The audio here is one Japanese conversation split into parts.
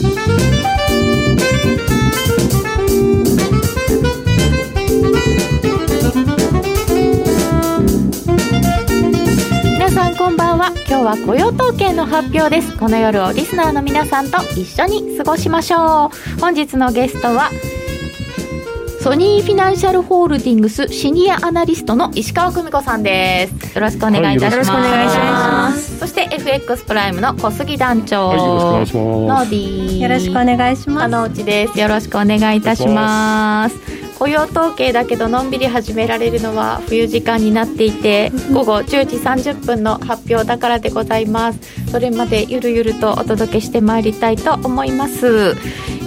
皆さんこんばんは。今日は雇用統計の発表です。この夜をリスナーの皆さんと一緒に過ごしましょう。本日のゲストはソニーフィナンシャルホールディングスシニアアナリストの石川久美子さんです。よろしくお願いいたします、はい、よろしくお願いします。そして FX プライムの小杉団長、はい、よろしくお願いします。ノーディー。よろしくお願いします。あのうちです。よろしくお願いいたします。雇用統計だけどのんびり始められるのは冬時間になっていて午後10時30分の発表だからでございます。それまでゆるゆるとお届けしてまいりたいと思います。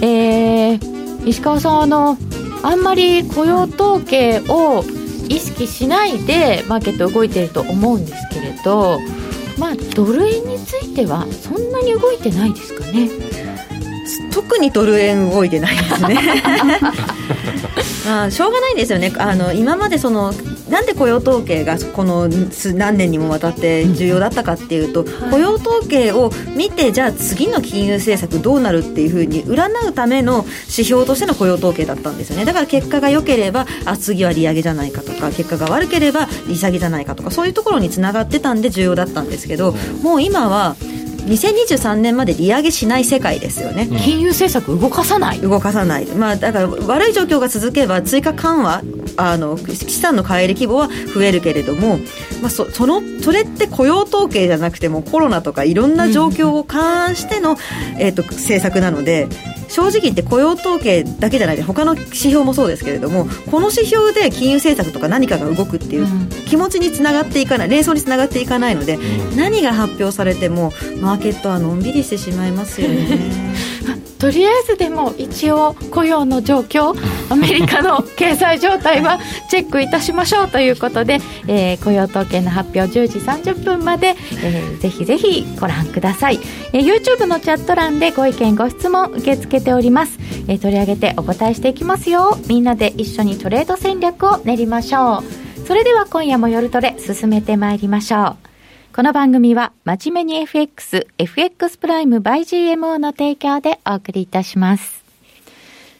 えー、石川さんあのあんまり雇用統計を意識しないでマーケット動いていると思うんですけれどまあドル円についてはそんなに動いてないですかね。特にドル円動いてないですね。まあ、しょうがないんですよね。あの今までそのなんで雇用統計がこの何年にもわたって重要だったかっていうと、はい、雇用統計を見てじゃあ次の金融政策どうなるっていうふうに占うための指標としての雇用統計だったんですよね。だから結果が良ければあ次は利上げじゃないかとか結果が悪ければ利下げじゃないかとかそういうところにつながってたんで重要だったんですけどもう今は2023年まで利上げしない世界ですよね、うん、金融政策動かさない。動かさない、まあ、だから悪い状況が続けば追加緩和あの資産の買い入れ規模は増えるけれども、まあ、そそのそれって雇用統計じゃなくてもコロナとかいろんな状況を勘案しての、うん、えーと、と政策なので正直言って雇用統計だけじゃないで他の指標もそうですけれどもこの指標で金融政策とか何かが動くっていう気持ちにつながっていかない連想につながっていかないので、うん、何が発表されてもマーケットはのんびりしてしまいますよね。とりあえずでも一応雇用の状況アメリカの経済状態は チェックいたしましょうということで、えー、雇用統計の発表10時30分まで、えー、ぜひぜひご覧ください、えー、YouTube のチャット欄でご意見ご質問受け付けております、えー、取り上げてお答えしていきますよ。みんなで一緒にトレード戦略を練りましょう。それでは今夜も夜トレ進めてまいりましょうこの番組は、真面目に FX、FX プライム by GMO の提供でお送りいたします。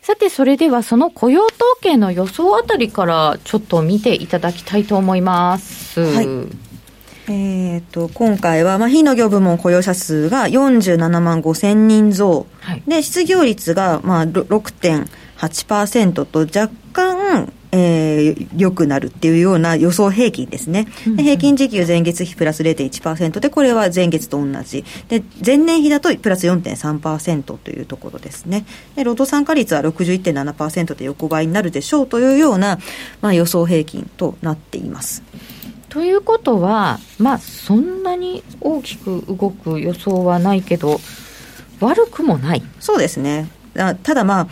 さて、それではその雇用統計の予想あたりからちょっと見ていただきたいと思います。はい。えーと、今回は、まあ、非農業部門雇用者数が47万5千人増、はい、で失業率が、まあ、6.8%と若干えー、良くなるっていうような予想平均ですね。で平均時給前月比プラス0.1%で、これは前月と同じ。で、前年比だとプラス4.3%というところですね。で、労働参加率は61.7%で横ばいになるでしょうというような、まあ、予想平均となっています。ということは、まあ、そんなに大きく動く予想はないけど、悪くもない。そうですね。ただまあ、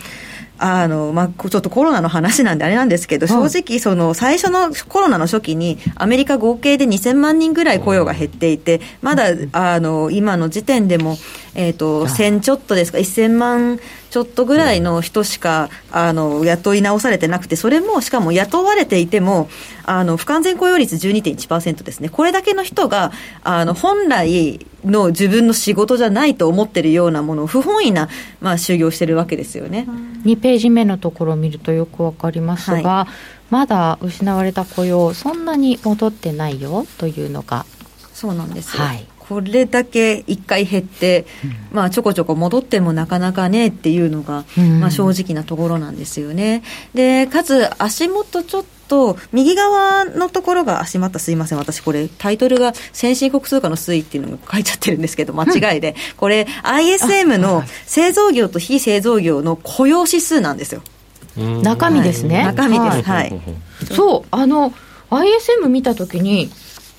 あの、まあ、ちょっとコロナの話なんであれなんですけど、正直、その、最初のコロナの初期に、アメリカ合計で2000万人ぐらい雇用が減っていて、まだ、あの、今の時点でも、えっ、ー、と、1000ちょっとですか、1000万ちょっとぐらいの人しか、あの、雇い直されてなくて、それも、しかも雇われていても、あの、不完全雇用率12.1%ですね。これだけの人が、あの、本来の自分の仕事じゃないと思ってるようなものを不本意な、まあ、就業してるわけですよね。2ページ目のところを見るとよくわかりますが、はい、まだ失われた雇用、そんなに戻ってないよというのが。そうなんですよ。はいこれだけ一回減って、まあ、ちょこちょこ戻ってもなかなかねっていうのが、まあ、正直なところなんですよね。で、かつ、足元ちょっと、右側のところが足元すいません、私これ、タイトルが先進国通貨の推移っていうのが書いちゃってるんですけど、間違いで。これ、ISM の製造業と非製造業の雇用指数なんですよ。中身ですね。はい、中身です。はい。そう、あの、ISM 見たときに、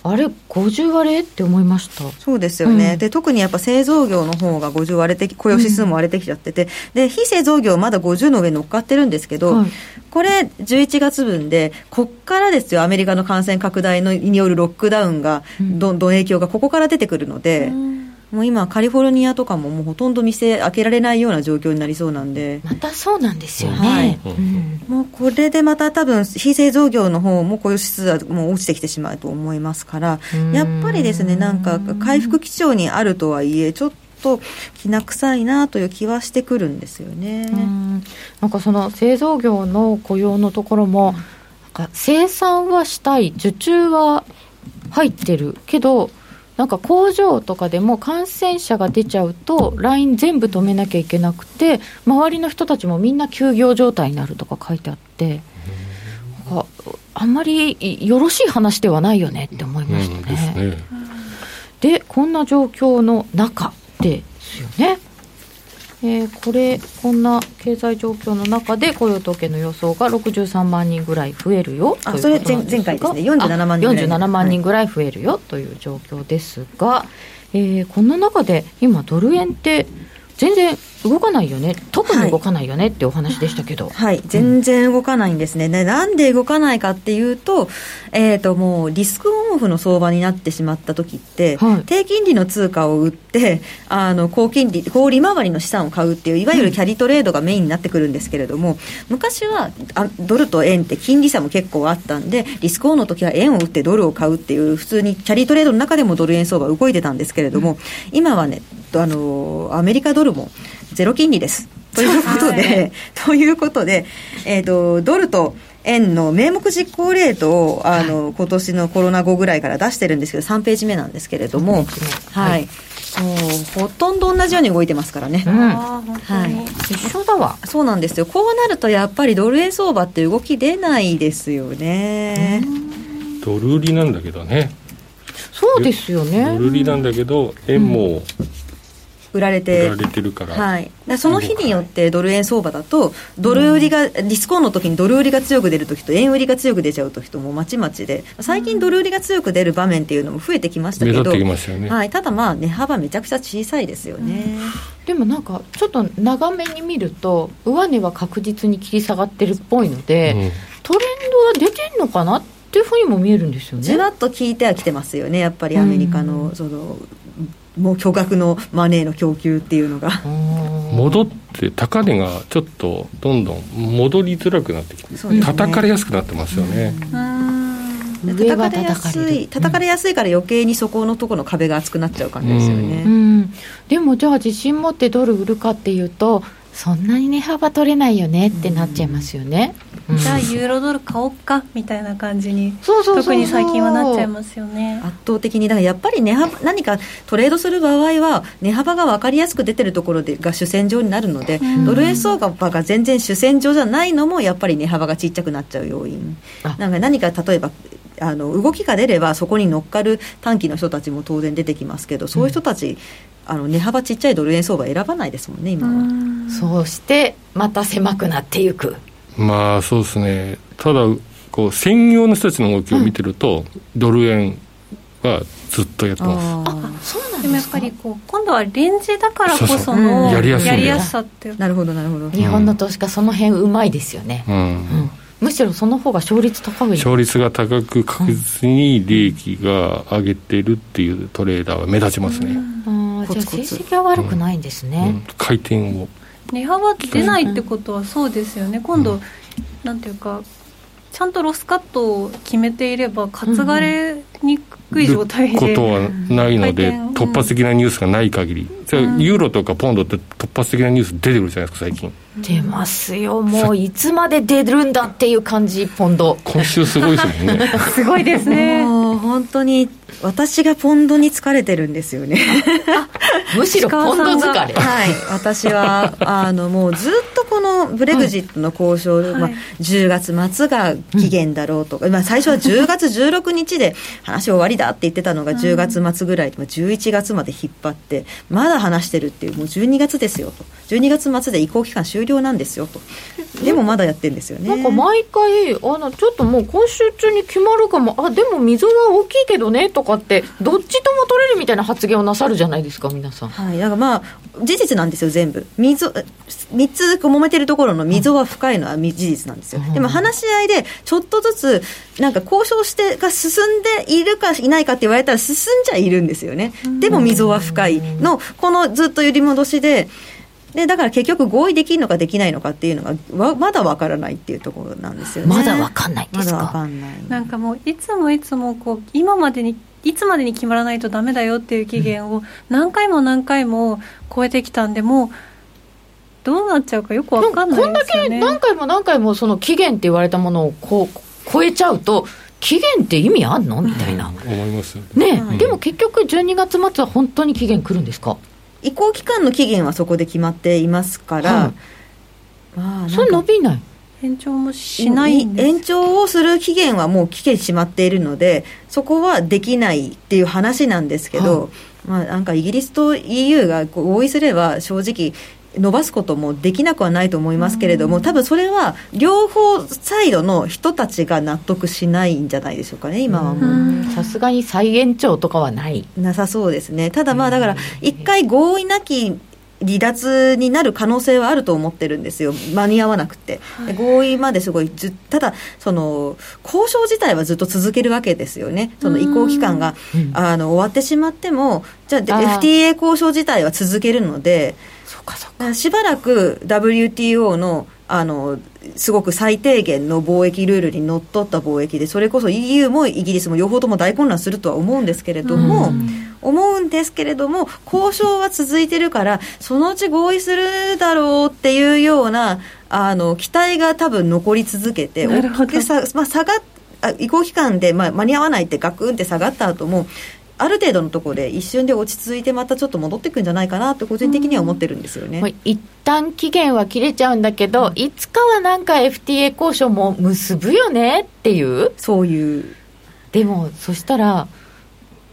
あれ、50割れって思いました。そうですよね、うん、で特にやっぱ製造業の方が50割れて雇用指数も割れてきちゃってて、うん、で非製造業、まだ50の上乗っかってるんですけど、はい、これ、11月分で、こっからですよ、アメリカの感染拡大のによるロックダウンが、どんどん影響がここから出てくるので。うんもう今、カリフォルニアとかももうほとんど店開けられないような状況になりそうなんで、またそうなんですよね、はい。うん、もうこれでまた多分非製造業の方も雇用指数はもう落ちてきてしまうと思いますから、やっぱりですね、なんか回復基調にあるとはいえ、ちょっときな臭いなという気はしてくるんですよね。ん。なんかその製造業の雇用のところも、なんか生産はしたい、受注は入ってるけど、なんか工場とかでも感染者が出ちゃうと、ライン全部止めなきゃいけなくて、周りの人たちもみんな休業状態になるとか書いてあって、なんかあんまりよろしい話ではないよねって思いましたうんですね。ね。で、こんな状況の中ですよね。えーこれ、こんな経済状況の中で雇用統計の予想が63万人ぐらい増えるよあそれ前前回ですね。47万人。ぐらい47万人ぐらい増えるよという状況ですが、えーこんな中で今、ドル円って全然動かないよね、特に動かないよねってお話でしたけど、はい、全然動かないんですね。でなんで動かないかっていうと、えっ、と、もうリスクオンオフの相場になってしまった時って、はい。低金利の通貨を売って、あの、高金利、高利回りの資産を買うっていう、いわゆるキャリートレードがメインになってくるんですけれども、昔はあドルと円って金利差も結構あったんで、リスクオンの時は円を売ってドルを買うっていう、普通にキャリートレードの中でもドル円相場動いてたんですけれども、今はね、あの、アメリカドルもゼロ金利です。ということで、ということで、えっ、と、ドルと円の名目実行レートを、あの、今年のコロナ後ぐらいから出してるんですけど、3ページ目なんですけれども、3ページ目ははいい。もう、ほとんど同じように動いてますからね。うんはい一緒だわ。そうなんですよ。こうなると、やっぱりドル円相場って動き出ないですよね。ドル売りなんだけどね。そうですよねド。ル売りなんだけど、円も売売られてられてるから。はい、だからその日によってドル円相場だと、ドル売りが、ディスコーンの時にドル売りが強く出る時と、円売りが強く出ちゃう時と、もうまちまちで、最近、ドル売りが強く出る場面っていうのも増えてきましたけど。はい、ただまあ、値幅めちゃくちゃ小さいですよね。でもなんかちょっと長めに見ると上値は確実に切り下がってるっぽいので、うん。トレンドは出てんのかなっていうふうにも見えるんですよね。じわっと効いてはきてますよね、やっぱりアメリカの、その、もう巨額のマネーの供給っていうのが。戻って高値がちょっとどんどん戻りづらくなってきて、ね。叩かれやすくなってますよね、叩かれやすい、叩かれやすいから余計にそこのところの壁が厚くなっちゃう感じですよね。うん、でもじゃあ自信持ってドル売る。かっていうとそんなに値幅取れないよねってなっちゃいますよね、うん。じゃあユーロドル買おっかみたいな感じにそうそうそうそう。特に最近はなっちゃいますよね。圧倒的にだからやっぱり値幅何かトレードする場合は値幅が分かりやすく出てるところでが主戦場になるので、うん。ドル円相場が全然主戦場じゃないのもやっぱり値幅がちっちゃくなっちゃう要因。あ。なんか何か例えばあの動きが出ればそこに乗っかる短期の人たちも当然出てきますけどそういう人たち、あの値幅ちっちゃいドル円相場選ばないですもんね今は。そうしてまた狭くなっていく。まあそうですね。ただこう専業の人たちの動きを見てると、ドル円はずっとやってます。あー。そうなんでもやっぱりこう今度はレンジだからこそのやりやすさってなるほどなるほど。日本の投資家その辺うまいですよね、うん。うん。むしろその方が勝率高い。よ勝率が高く確実に利益が上げてるっていうトレーダーは目立ちますね、あーじゃあ成コツコツ。績は悪くないんですね、うん。回転を。値幅出ないってことはそうですよね。今度、うんなんていうかちゃんとロスカットを決めていれば担がれにくい状態で、ことはないので、うん。突発的なニュースがない限り、ユーロとかポンドって突発的なニュース出てくるじゃないですか最近。出ますよ。もういつまで出るんだっていう感じポンド。今週すごいですもんね。すごいですね。もう本当に私がポンドに疲れてるんですよね。むしろ ポンド疲れ。はい、私はあのもうずっとこのブレグジットの交渉、はい。まあ、10月末が期限だろうとか、まあ、最初は10月16日で話終わりだって言ってたのが10月末ぐらい、まあ、11月まで引っ張ってまだ話してるっていうもう12月ですよと。12月末で移行期間終了なんですよと。でもまだやってるんですよね。なんか毎回あのちょっともう今週中に決まるかも。あでも溝は大きいけどねとかってどっちとも取れるみたいな発言をなさるじゃないですか皆さん。はい、だからまあ事実なんですよ全部。溝3つ揉めてるところの溝は深いのはみ事実なんですよ、うん。でも話し合いでちょっとずつなんか交渉してが進んでいるかいないかって言われたら進んじゃいるんですよね、でも溝は深いの。このずっと揺り戻しででだから結局合意できるのかできないのかっていうのがわまだわからないっていうところなんですよね。まだわかんないんでますだわかかんない。なんかもういつもいつもこう今までにいつまでに決まらないとダメだよっていう期限を何回も何回も超えてきたんでもうどうなっちゃうかよくわかんないですよね。こんだけ何回も何回もその期限って言われたものをこう超えちゃうと期限って意味あんのみたいな。思いますね、うん。でも結局12月末は本当に期限来るんですか？移行期間の期限はそこで決まっていますから、はい。まあそれ伸びない延長もしない延長をする期限はもう来てしまっているのでそこはできないっていう話なんですけど、はまあ、なんかイギリスと EU が合意すれば正直伸ばすこともできなくはないと思いますけれども多分それは両方サイドの人たちが納得しないんじゃないでしょうかね今はもう。うんさすがに再延長とかはない。なさそうですね。ただまあだから、一回合意なき離脱になる可能性はあると思ってるんですよ。間に合わなくて。で合意まですごいず、ただ、その、交渉自体はずっと続けるわけですよね。その移行期間が、うんあの、終わってしまっても、じゃあ、FTA 交渉自体は続けるので、そうかそうかしばらく WTO のあのすごく最低限の貿易ルールにのっとった貿易でそれこそ EU もイギリスも両方とも大混乱するとは思うんですけれども、うん思うんですけれども交渉は続いてるからそのうち合意するだろうっていうようなあの期待が多分残り続けて大きくさ、まあ、下がっあ移行期間で、まあ、間に合わないってガクンって下がった後もある程度のところで一瞬で落ち着いてまたちょっと戻っていくんじゃないかなと個人的には思ってるんですよね。もう一旦期限は切れちゃうんだけど、いつかはなんか FTA 交渉も結ぶよねっていう。そういう。でもそしたら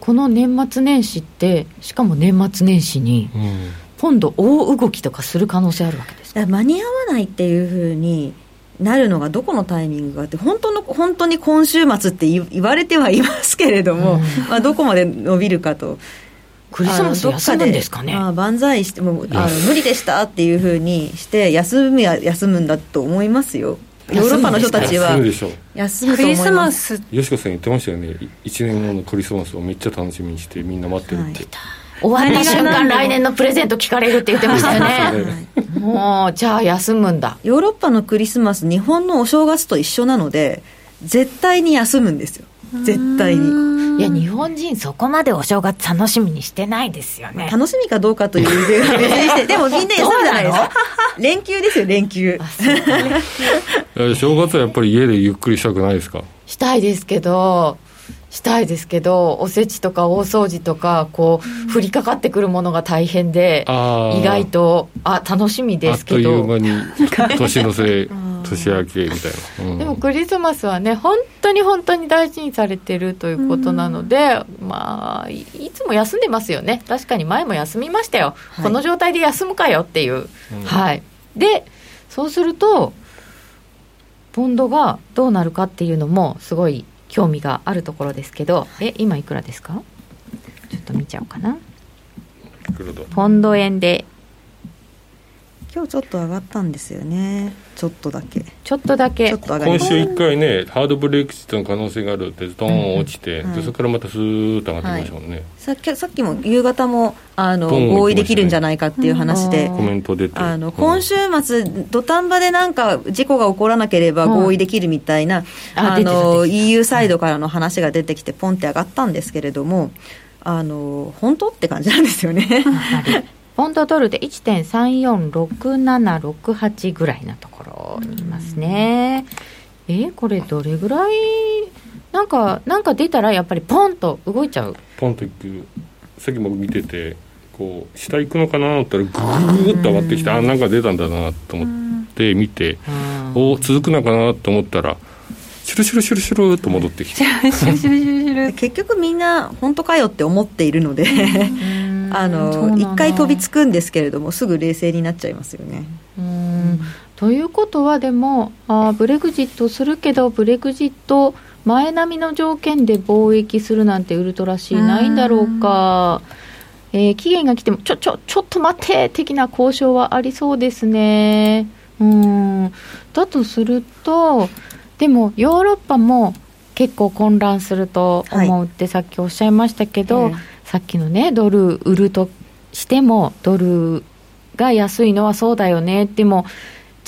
この年末年始ってしかも年末年始にうん。今度大動きとかする可能性あるわけです。だから間に合わないっていうふうになるのがどこのタイミングがあって本当の本当に今週末って言言われてはいますけれども、うん。まあ、どこまで伸びるかと。クリスマス休むんですかね。まあ、万歳してもあの休無理でしたっていうふうにして休むや休むんだと思いますよヨーロッパの人たちは休むでしょ。休むクリと思います。スマス。よしこさん言ってましたよね。1年後のクリスマスをめっちゃ楽しみにしてみんな待ってるって、終わった瞬間来年のプレゼント聞かれるって言ってましたよねもうじゃあ休むんだ。ヨーロッパのクリスマス日本のお正月と一緒なので絶対に休むんですよ絶対に。いや日本人そこまでお正月楽しみにしてないですよね。楽しみかどうかという別にして でもみんな休むじゃないです。か連休ですよ連休。正月はやっぱり家でゆっくりしたくないですか？したいですけどしたいですけどおせちとか大掃除とかこう降りかかってくるものが大変で意外とあ楽しみですあっというけど間に年の瀬 年明けみたいな、うん。でもクリスマスはね本当に本当に大事にされてるということなので、まあいいつも休んでますよね。確かに前も休みましたよ、はい。この状態で休むかよっていう、うん。はい。でそうするとポンドがどうなるかっていうのもすごい興味があるところですけどえ今いくらですか？ちょっと見ちゃおうかな。ポンド円で今日ちょっと上がったんですよね。ちょっとだけ。ちょっとだけ。ちょっと上がり今まし週1回ねハードブレイクシットの可能性があるってドーン落ちて、うん。でそこからまたスーッと上がってきましたもんね、さっきさっきも夕方もあのボン合意できるんじゃないかっていう話で、うん。コメント出て。あのうん。今週末、土壇場でなんか事故が起こらなければ合意できるみたいな、ああの EU サイドからの話が出てきて、ポンって上がったんですけれども、あの本当って感じなんですよね。ポンドドルで1.346768ぐらいなところにいますね。えこれどれぐらい？なんかなんか出たらやっぱりポンと動いちゃう。ポンといく。さっきも見ててこう下行くのかなと思ったらグーッと上がってきてあなんか出たんだなと思って見てお続くのかなと思ったらシュルシュルシュルシュルっと戻ってきて。シュルシュルシュルシュル。結局みんな本当かよって思っているので、あの一回飛びつくんですけれども、すぐ冷静になっちゃいますよね。うん。ということはでもあーブレグジットするけどブレグジット前並みの条件で貿易するなんてウルトラシーないんだろうか、えー期限が来てもちょちょちょっと待って的な交渉はありそうですね。うん。だとするとでもヨーロッパも結構混乱すると思うってさっきおっしゃいましたけど、ええさっきのねドル売るとしてもドルが安いのはそうだよね。でも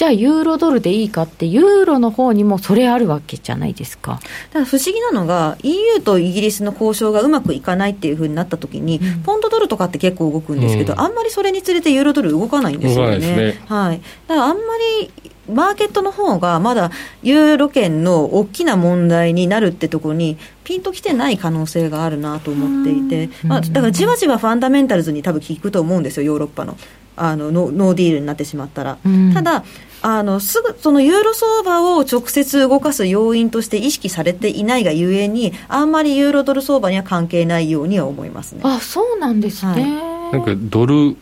じゃあユーロドルでいいかってユーロの方にもそれあるわけじゃないですか。だ不思議なのが EU とイギリスの交渉がうまくいかないっていうふうになった時に、うん、ポンドドルとかって結構動くんですけど、うん、あんまりそれにつれてユーロドル動かないんですよね。ね。はい、だからあんまりマーケットの方がまだユーロ圏の大きな問題になるってところにピンときてない可能性があるなと思っていて、まあ、だからじわじわファンダメンタルズに多分効くと思うんですよヨーロッパの。あのノーディールになってしまったら。ただあのすぐそのユーロ相場を直接動かす要因として意識されていないがゆえにあんまりユーロドル相場には関係ないようには思いますね。あそうなんですね、はい、なんかドル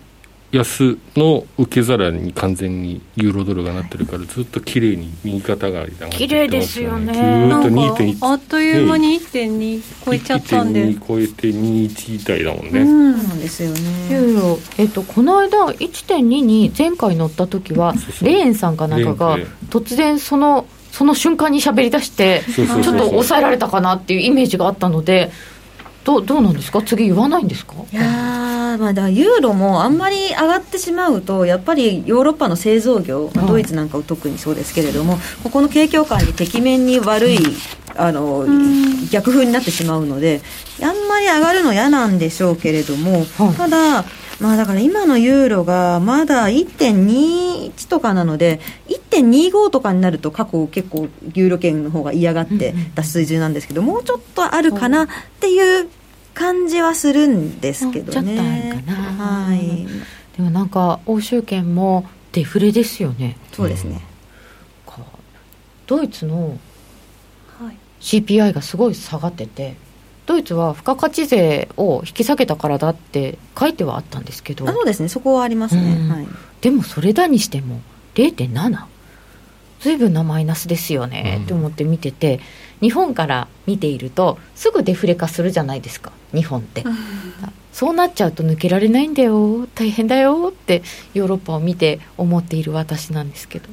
安の受け皿に完全にユーロドルがなってるからずっと綺麗に右肩が上がって綺麗ですよね。ずっとあっという間に1.2超えちゃったんで。1.2超えて21台だもんね、うん、そうなんですよね。ユーロえっとこの間1.2に前回乗った時はレーンさんかなんかが突然そのその瞬間に喋り出してちょっと抑えられたかなっていうイメージがあったのでどどうなんですか？次言わないんですか？いやまあだユーロもあんまり上がってしまうとやっぱりヨーロッパの製造業、まあ、ドイツなんかは特にそうですけれどもここの景況感にてきめんに悪いあの逆風になってしまうのであんまり上がるの嫌なんでしょうけれども、ただまあだから今のユーロがまだ1.21とかなので、1.25とかになると過去結構ユーロ圏の方が嫌がって出す水準なんですけど、もうちょっとあるかなっていう感じはするんですけどね。はい。でもなんか欧州圏もデフレですよね。そうですね。ドイツの CPI がすごい下がってて。ドイツは付加価値税を引き下げたからだって書いてはあったんですけどそうですねそこはありますね、うん、はい、でもそれだにしても0.7ずいぶんなマイナスですよねって思って見てて、日本から見ているとすぐデフレ化するじゃないですか日本って、うん、そうなっちゃうと抜けられないんだよ大変だよってヨーロッパを見て思っている私なんですけど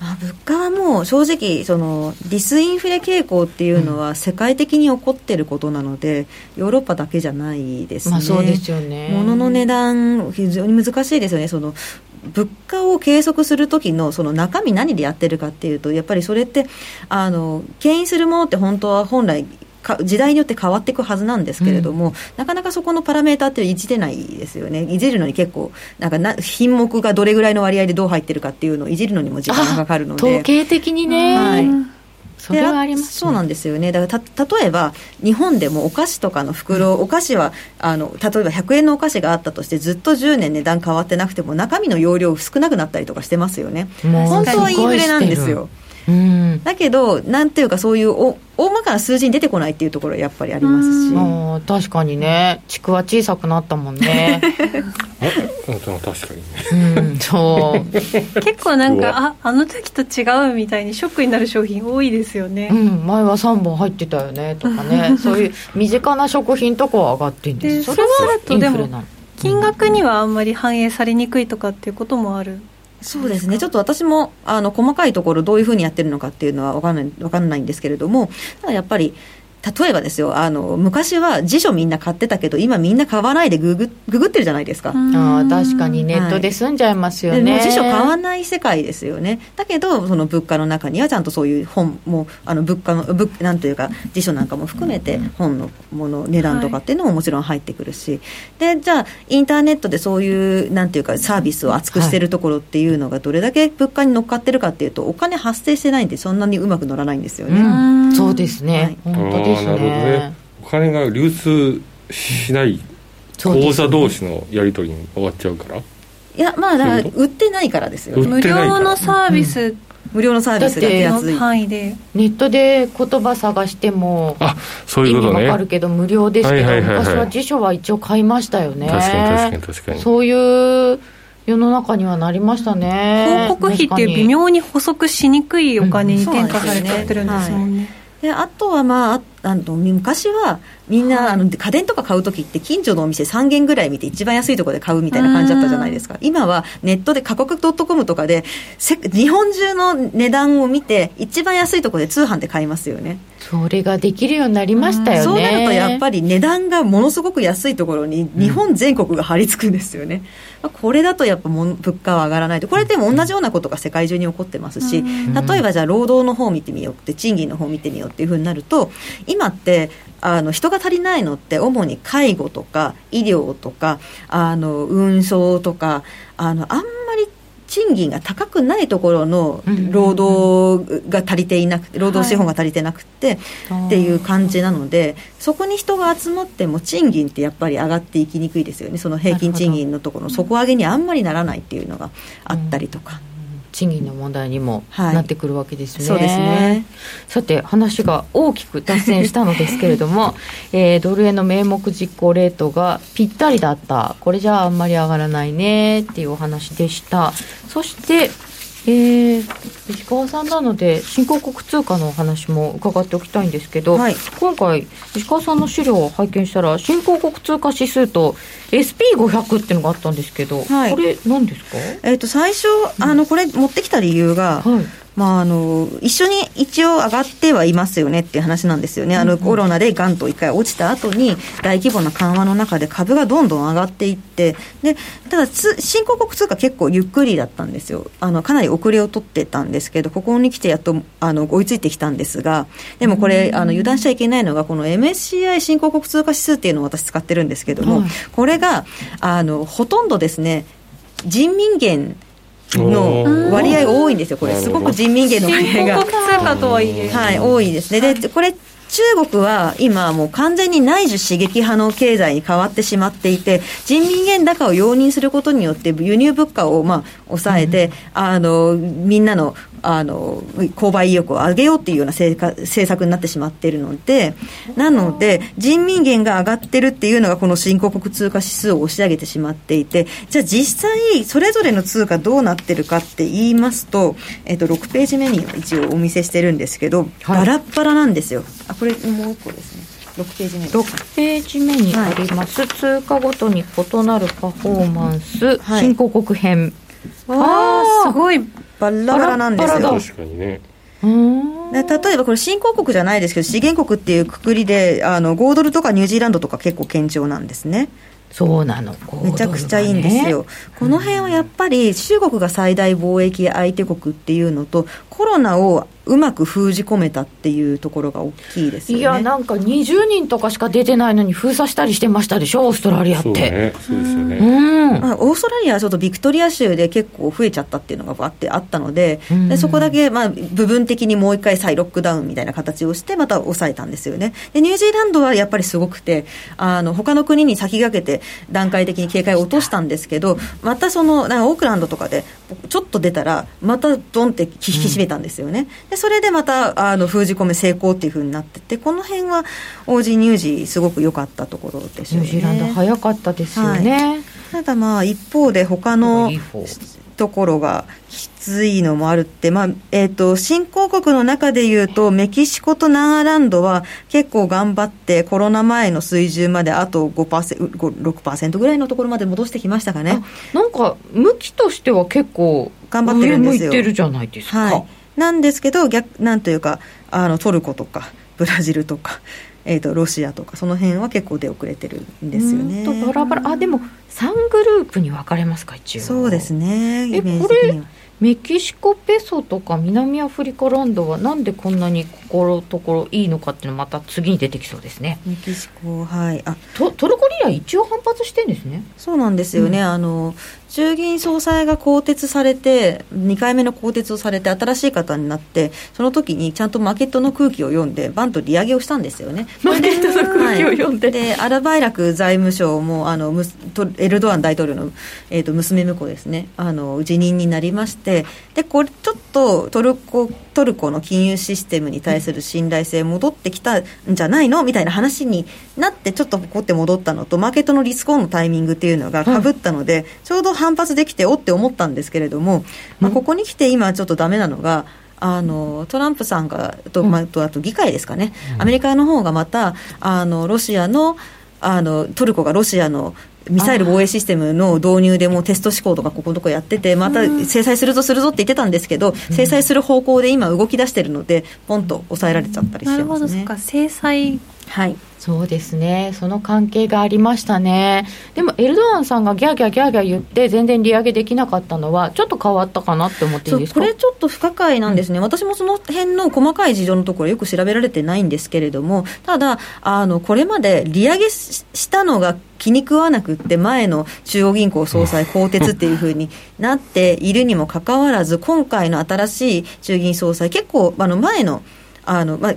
まあ、物価はもう正直そのディスインフレ傾向っていうのは世界的に起こっていることなので、ヨーロッパだけじゃないですね。まあ、そうですよね。物の値段非常に難しいですよね。その物価を計測する時のその中身何でやってるかっていうとやっぱりそれってあの牽引するものって本当は本来時代によって変わっていくはずなんですけれども、うん、なかなかそこのパラメータっていじれないですよね。いじるのに結構なんかな品目がどれぐらいの割合でどう入ってるかっていうのをいじるのにも時間がかかるので。統計的にね、はいそれはあります、ね、そうなんですよね。だからた例えば日本でもお菓子とかの袋、お菓子はあの例えば100円のお菓子があったとしてずっと10年値段変わってなくても中身の容量少なくなったりとかしてますよね。本当はインフレなんですよ。うん、だけど、なんていうか、そういうお大まかな数字に出てこないっていうところはやっぱりありますし、あ確かにね、地区は小さくなったもんね。確かにね、うん、そう。結構なんかああの時と違うみたいにショックになる商品多いですよね、うん、前は3本入ってたよねとかね。そういう身近な食品とかは上がってんですそれはインフレな金額にはあんまり反映されにくいとかっていうこともあるそうですね。ちょっと私もあの細かいところどういうふうにやってるのかっていうのは分かんない分かんないんですけれどもただやっぱり例えばですよあの昔は辞書みんな買ってたけど今みんな買わないでググググってるじゃないですか。あ確かにネットで済んじゃいますよね、はい、辞書買わない世界ですよね。だけどその物価の中にはちゃんとそういう本もあの物価の物なんというか辞書なんかも含めて本のもの値段とかっていうのももちろん入ってくるし、はい、でじゃあインターネットでそういうなんていうかサービスを厚くしてるところっていうのがどれだけ物価に乗っかってるかっていうとお金発生してないんでそんなにうまく乗らないんですよね。そうですね、はい、本当ですねね。お金が流通しない口座同士のやり取りに終わっちゃうから。いやまあだから売ってないからですよ。無料のサービス、うん。無料のサービスが手厚い。範囲で。ネットで言葉探してもあそういうことね。わかるけど無料ですけど、昔は辞書は一応買いましたよね。確かに確かに確かに。そういう世の中にはなりましたね。広告費っていう微妙に補足しにくいお金に転嫁されちゃってるんですもんね、であとは、まあ、あの昔はみんなあの家電とか買う時って近所のお店3軒ぐらい見て一番安いところで買うみたいな感じだったじゃないですか。今はネットで価格 .com とかで日本中の値段を見て一番安いところで通販で買いますよね。それができるようになりましたよね。そうなるとやっぱり値段がものすごく安いところに日本全国が張り付くんですよね、うん、これだとやっぱ物価は上がらないと。これでも同じようなことが世界中に起こってますし、例えばじゃあ労働の方を見てみようって賃金の方を見てみようっていうふうになると今ってあの人が足りないのって主に介護とか医療とかあの運送とかあのあんまり賃金が高くないところの労働が足りていなくて労働資本が足りてなくて、っていう感じなのでそこに人が集まっても賃金ってやっぱり上がっていきにくいですよね。その平均賃金のところの底上げにあんまりならないっていうのがあったりとか。賃金の問題にもなってくるわけですね。そうですね。さて話が大きく脱線したのですけれども、えー、ドル円の名目実行レートがぴったりだった。これじゃああんまり上がらないねっていうお話でした。そしてえー、石川さんなので新興国通貨のお話も伺っておきたいんですけど、はい、今回石川さんの資料を拝見したら新興国通貨指数と SP500 っていうのがあったんですけど、はい、これ何ですか、えーと、最初あのこれ持ってきた理由が、はいまあ、あの一緒に一応上がってはいますよねっていう話なんですよね、あのコロナでがんと一回落ちた後に、大規模な緩和の中で株がどんどん上がっていって、でただ新興国通貨、結構ゆっくりだったんですよ。あの、かなり遅れを取ってたんですけど、ここに来てやっとあの追いついてきたんですが、でもこれ、あの油断しちゃいけないのが、この MSCI 新興国通貨指数っていうのを私、使ってるんですけども、これがあのほとんどですね、人民元の割合が多いんですよ、これ、すごく人民元の割合が。通貨とはいえ、はい、多いですね。で、これ中国は今もう完全に内需刺激派の経済に変わってしまっていて、人民元高を容認することによって輸入物価をまあ抑えて、うん、あの、みんなのあの購買意欲を上げようっていうような政策になってしまっているので、なので、人民元が上がってるっていうのが、この新興国通貨指数を押し上げてしまっていて、じゃあ実際、それぞれの通貨どうなってるかって言いますと、えっと、6ページ目に一応お見せしてるんですけど、はい、バラッバラなんですよ。あ、これもう一個ですね。6ページ目6ページ目にあります、はい、通貨ごとに異なるパフォーマンス、はい、新興国編。ああすごいバラバラなんですよ。確かにね。で例えばこれ新興国じゃないですけど資源国っていうくくりであの5ドルとかニュージーランドとか結構堅調なんですね。そうなの、めちゃくちゃいいんですよ、この辺はやっぱり中国が最大貿易相手国っていうのとコロナをうまく封じ込めたっていうところが大きいですよね。いやなんか20人とかしか出てないのに封鎖したりしてましたでしょオーストラリアって。そう,、ね、そうですよね、うん。まあ、オーストラリアはちょっとビクトリア州で結構増えちゃったっていうのがあってあったのででそこだけまあ部分的にもう一回再ロックダウンみたいな形をしてまた抑えたんですよね。でニュージーランドはやっぱりすごくてあの他の国に先駆けて段階的に警戒を落としたんですけどまたそのなんかオークランドとかでちょっと出たらまたドンって引き締めたんですよね、でそれでまたあの封じ込め成功っていうふうになっててこの辺はオージーニュージーすごく良かったところですよね。ニュージーランド早かったですよね、はい、ただまあ一方で他のところがきついのもあるって、まあえーと、新興国の中でいうとメキシコとナーランドは結構頑張ってコロナ前の水準まであと5% 6%ぐらいのところまで戻してきましたかね。なんか向きとしては結構頑張ってるんですよ。上向いてるじゃないですか、はいなんですけど逆なんというかあのトルコとかブラジルとか、えーと、ロシアとかその辺は結構出遅れてるんですよね。とバラバラ。あでも3グループに分かれますか一応。そうですねえこれメキシコペソとか南アフリカランドはなんでこんなにここのところいいのかっていうのはまた次に出てきそうですね。メキシコはい。あトトルコリラ一応反発してんですね。そうなんですよね、うん、あの衆議院総裁が更迭されて2回目の更迭をされて新しい方になってその時にちゃんとマーケットの空気を読んでバンと利上げをしたんですよね。マーケットの空気を読んで、はい、でアルバイラク財務省もあのエルドアン大統領の、えーと、娘婿ですね。あの辞任になりまして。でこれちょっとトルコトルコの金融システムに対する信頼性戻ってきたんじゃないのみたいな話になってちょっとここって戻ったのとマーケットのリスクオンのタイミングっていうのがかぶったので、ちょうど反発できておって思ったんですけれども、まあ、ここに来て今ちょっとダメなのがあのトランプさんがと、まあ、とあと議会ですかね、アメリカの方がまたあのロシアのあのトルコがロシアのミサイル防衛システムの導入でもテスト試行とかここのとこやってて、また制裁するぞするぞって言ってたんですけど、制裁する方向で今動き出してるので、ポンと抑えられちゃったりしてますね。なるほど、そっか、制裁。はい。そうですね、その関係がありましたね、でもエルドアンさんがギャーギャーギャーギャー言って、全然利上げできなかったのは、ちょっと変わったかなって思っていいですか？これちょっと不可解なんですね、うん、私もその辺の細かい事情のところ、よく調べられてないんですけれども、ただ、あのこれまで利上げしたのが気に食わなくって、前の中央銀行総裁更迭っていうふうになっているにもかかわらず、今回の新しい中銀総裁、結構、あの前のあの、まあ、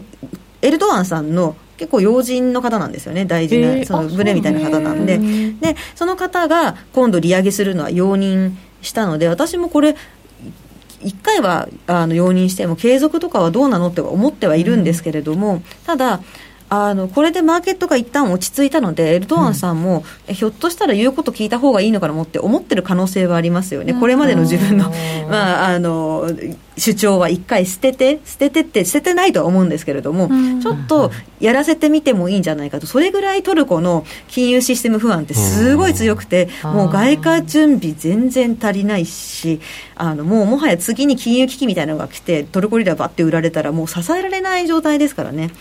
エルドアンさんの結構要人の方なんですよね。大事なそのブレみたいな方なんで。でその方が今度利上げするのは容認したので私もこれ1回はあの容認しても継続とかはどうなのって思ってはいるんですけれども、ただあのこれでマーケットが一旦落ち着いたので、エルドアンさんも、うん、ひょっとしたら言うこと聞いた方がいいのかなって思ってる可能性はありますよね、これまでの自分の, まあ、あの主張は一回捨てて、捨ててって、捨ててないとは思うんですけれども、ちょっとやらせてみてもいいんじゃないかと、それぐらいトルコの金融システム不安ってすごい強くて、もう外貨準備全然足りないし、あのもうもはや次に金融危機みたいなのが来て、トルコリラばって売られたら、もう支えられない状態ですからね。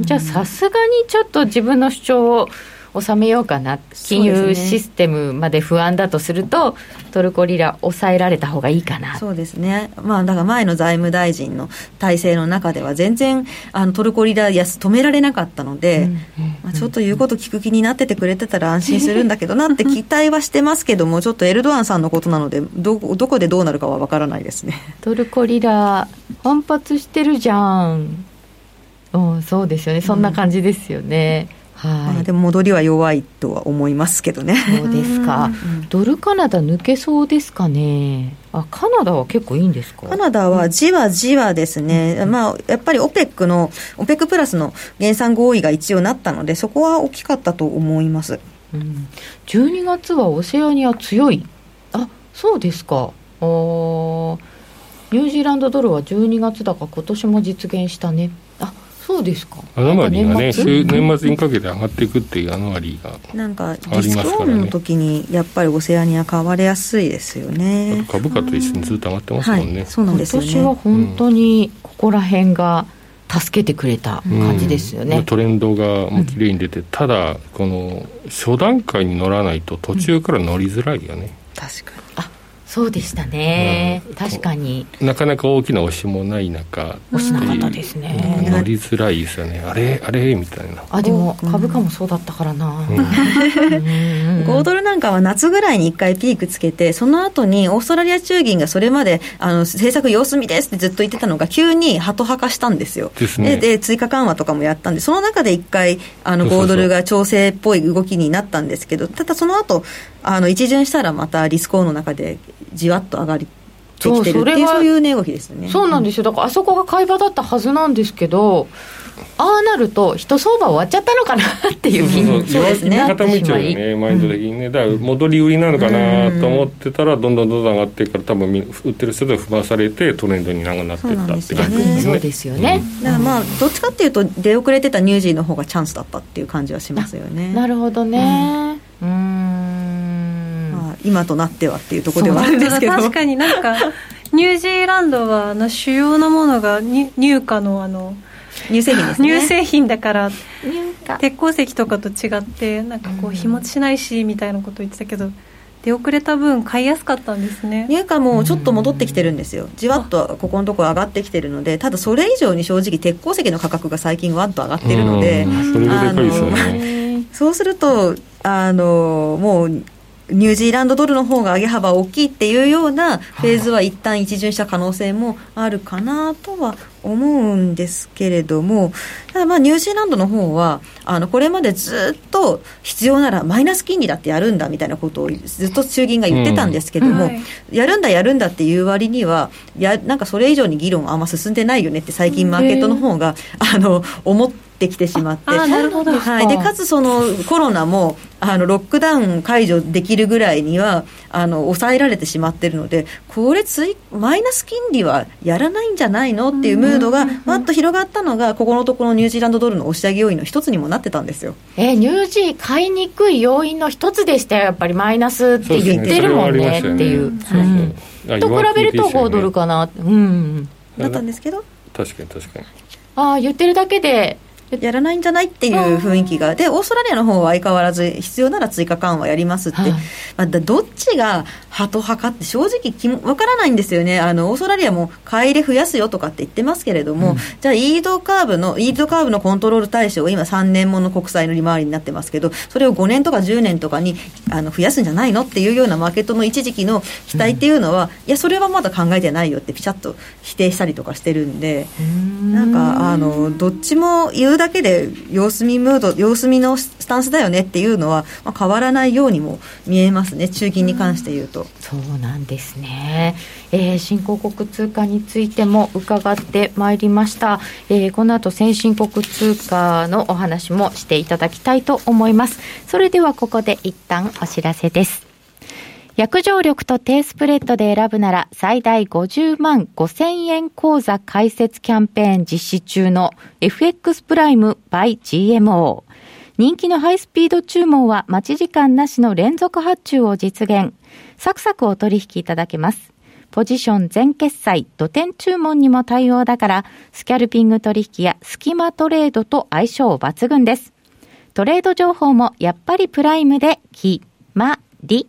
じゃあさすがにちょっと自分の主張を収めようかな、金融システムまで不安だとすると、トルコリラ、抑えられた方がいいかな。そうですね、まあ、だから前の財務大臣の体制の中では、全然あのトルコリラ安止められなかったので、うん。まあ、ちょっと言うこと聞く気になっててくれてたら安心するんだけどなって期待はしてますけども、ちょっとエルドアンさんのことなので、どどこでどうなるかは分からないですね。トルコリラ、反発してるじゃん。うそうですよね。そんな感じですよね、うん、はい、でも戻りは弱いとは思いますけどね。そうですか。ドルカナダ抜けそうですかね。あカナダは結構いいんですか？カナダはじわじわですね、うん、まあ、やっぱり OPEC の OPEC プラスの減産合意が一応なったのでそこは大きかったと思います、うん、12月はオセアニア強い。あそうですか。あニュージーランドドルは12月だか今年も実現したね。あそうですか。アノマリーがね年年末にかけて上がっていくっていうアノマリーがなんかリスクオンの時にやっぱりオセアニア買われやすいですよね。株価と一緒にずっと上がってますもんね、はい、そうなんですよね。今年は本当にここら辺が助けてくれた感じですよね、うん、トレンドがもう綺麗に出て、うん、ただこの初段階に乗らないと途中から乗りづらいよね、うん、確かに。あそうでしたね、うん、確かに。なかなか大きな押しもない中押しなかったですね。乗りづらいですよね。あれあれみたいな。あでも株価もそうだったからな、うん、5ドルなんかは夏ぐらいに1回ピークつけてその後にオーストラリア中銀がそれまであの政策様子見ですってずっと言ってたのが急にハト派化したんですよ。ですね、で追加緩和とかもやったんでその中で1回あの5ドルが調整っぽい動きになったんですけどただその後あの一巡したらまたリスクオンの中でじわっと上がりてきてるっていうそういう値動きですね。そうなんですよ。だからあそこが買い場だったはずなんですけどああなると人相場終わっちゃったのかなっていう気にそうですね傾いちゃうよねマインド的にね。だから戻り売りなのかなと思ってたらどんどんどんどん上がっていくから多分売ってる人で踏まされてトレンドになってったって感じですね。そうですよね、だからまあどっちかっていうと出遅れてたニュージーの方がチャンスだったっていう感じはしますよね。なるほどね。うん今となってはっていうところではあるんですけど。確かになんか ニュージーランドはあの主要なものが入荷のあの乳製品ですね。乳製品だから鉄鉱石とかと違ってなんかこう日持ちしないしみたいなこと言ってたけど出遅れた分買いやすかったんですね。入荷もちょっと戻ってきてるんですよ。じわっとここのところ上がってきてるのでただそれ以上に正直鉄鉱石の価格が最近わっと上がってるのでそうするとあのもうニュージーランドドルの方が上げ幅大きいっていうようなフェーズは一旦一巡した可能性もあるかなとは思うんですけれども、ただまあニュージーランドの方は、あの、これまでずっと必要ならマイナス金利だってやるんだみたいなことをずっと中銀が言ってたんですけども、うんはい、やるんだやるんだっていう割には、や、なんかそれ以上に議論あんま進んでないよねって最近マーケットの方が、あの、思ってきてしまって。あなるほど、はい、でかつそのコロナもあのロックダウン解除できるぐらいにはあの抑えられてしまってるのでこれついマイナス金利はやらないんじゃないのっていうムードがわっと広がったのがここのところのニュージーランドドルの押し上げ要因の一つにもなってたんですよ。えー、ニュージー買いにくい要因の一つでしたよやっぱりマイナスって言ってるもんねっていう。と比べると5ドルかな、うん、だったんですけど。確かに確かに。ああ言ってるだけでやらないんじゃないっていう雰囲気が、で、オーストラリアの方は相変わらず、必要なら追加緩和やりますって、はい、まあ、どっちがハト派かって、正直きも、わからないんですよね、あのオーストラリアも買い入れ増やすよとかって言ってますけれども、うん、じゃあ、イードカーブの、イードカーブのコントロール対象、今、3年もの国債の利回りになってますけど、それを5年とか10年とかにあの増やすんじゃないのっていうようなマーケットの一時期の期待っていうのは、うん、いや、それはまだ考えてないよって、ピチャッと否定したりとかしてるんで、ん。なんか、あのどっちも言うだけで、様子見ムード様子見のスタンスだよねっていうのは、まあ、変わらないようにも見えますね。中銀に関して言うと、うそうなんですね、えー、新興国通貨についても伺ってまいりました、えー、この後先進国通貨のお話もしていただきたいと思います。それではここで一旦お知らせです。約定力と低スプレッドで選ぶなら最大50万5000円口座開設キャンペーン実施中の FX プライム by GMO。人気のハイスピード注文は待ち時間なしの連続発注を実現。サクサクお取引いただけます。ポジション全決済、土点注文にも対応だから、スキャルピング取引やスキマトレードと相性抜群です。トレード情報もやっぱりプライムで決まり。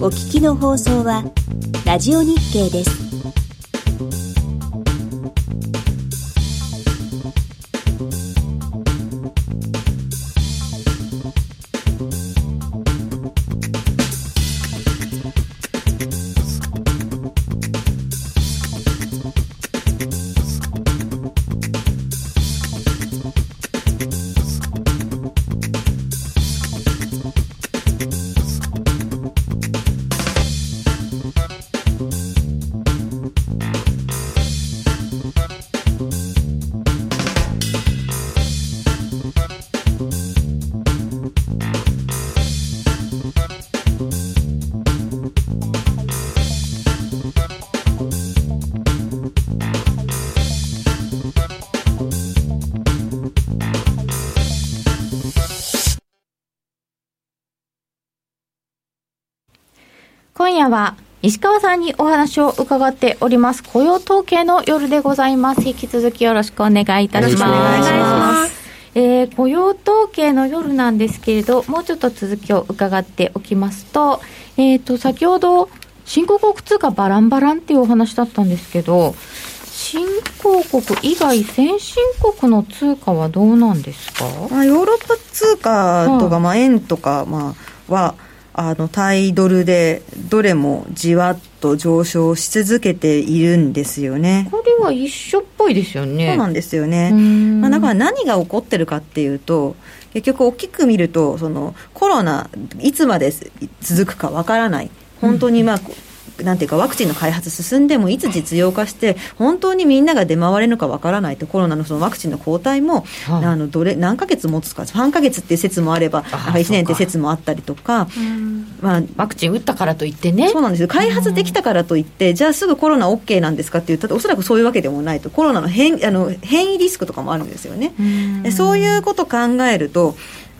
お聞きの放送はラジオ日経です。今夜は石川さんにお話を伺っております。雇用統計の夜でございます。引き続きよろしくお願いいたします。えー、雇用統計の夜なんですけれどもうちょっと続きを伺っておきますと,、えーと、先ほど新興国通貨バランバランっていうお話だったんですけど新興国以外先進国の通貨はどうなんですか、まあ、ヨーロッパ通貨とか、まあ、円とか、まあ、はあのタイドルでどれもじわっと上昇し続けているんですよね。これは一緒っぽいですよね。そうなんですよね。まあ、だから何が起こってるかっていうと、結局大きく見ると、そのコロナいつまで続くかわからない。本当にまあ、なんていうか、ワクチンの開発進んでも、いつ実用化して、本当にみんなが出回れるのかわからないと、コロナのそのワクチンの抗体も、はあ、あのどれ何ヶ月持つか、3か月っていう説もあれば、1年っていう説もあったりとか、まあ、ワクチン打ったからといってね。そうなんです。よ、開発できたからといって、じゃあすぐコロナ OK なんですかって言ったら、おそらくそういうわけでもないと、コロナの変あの変異リスクとかもあるんですよね。そういうことを考えると、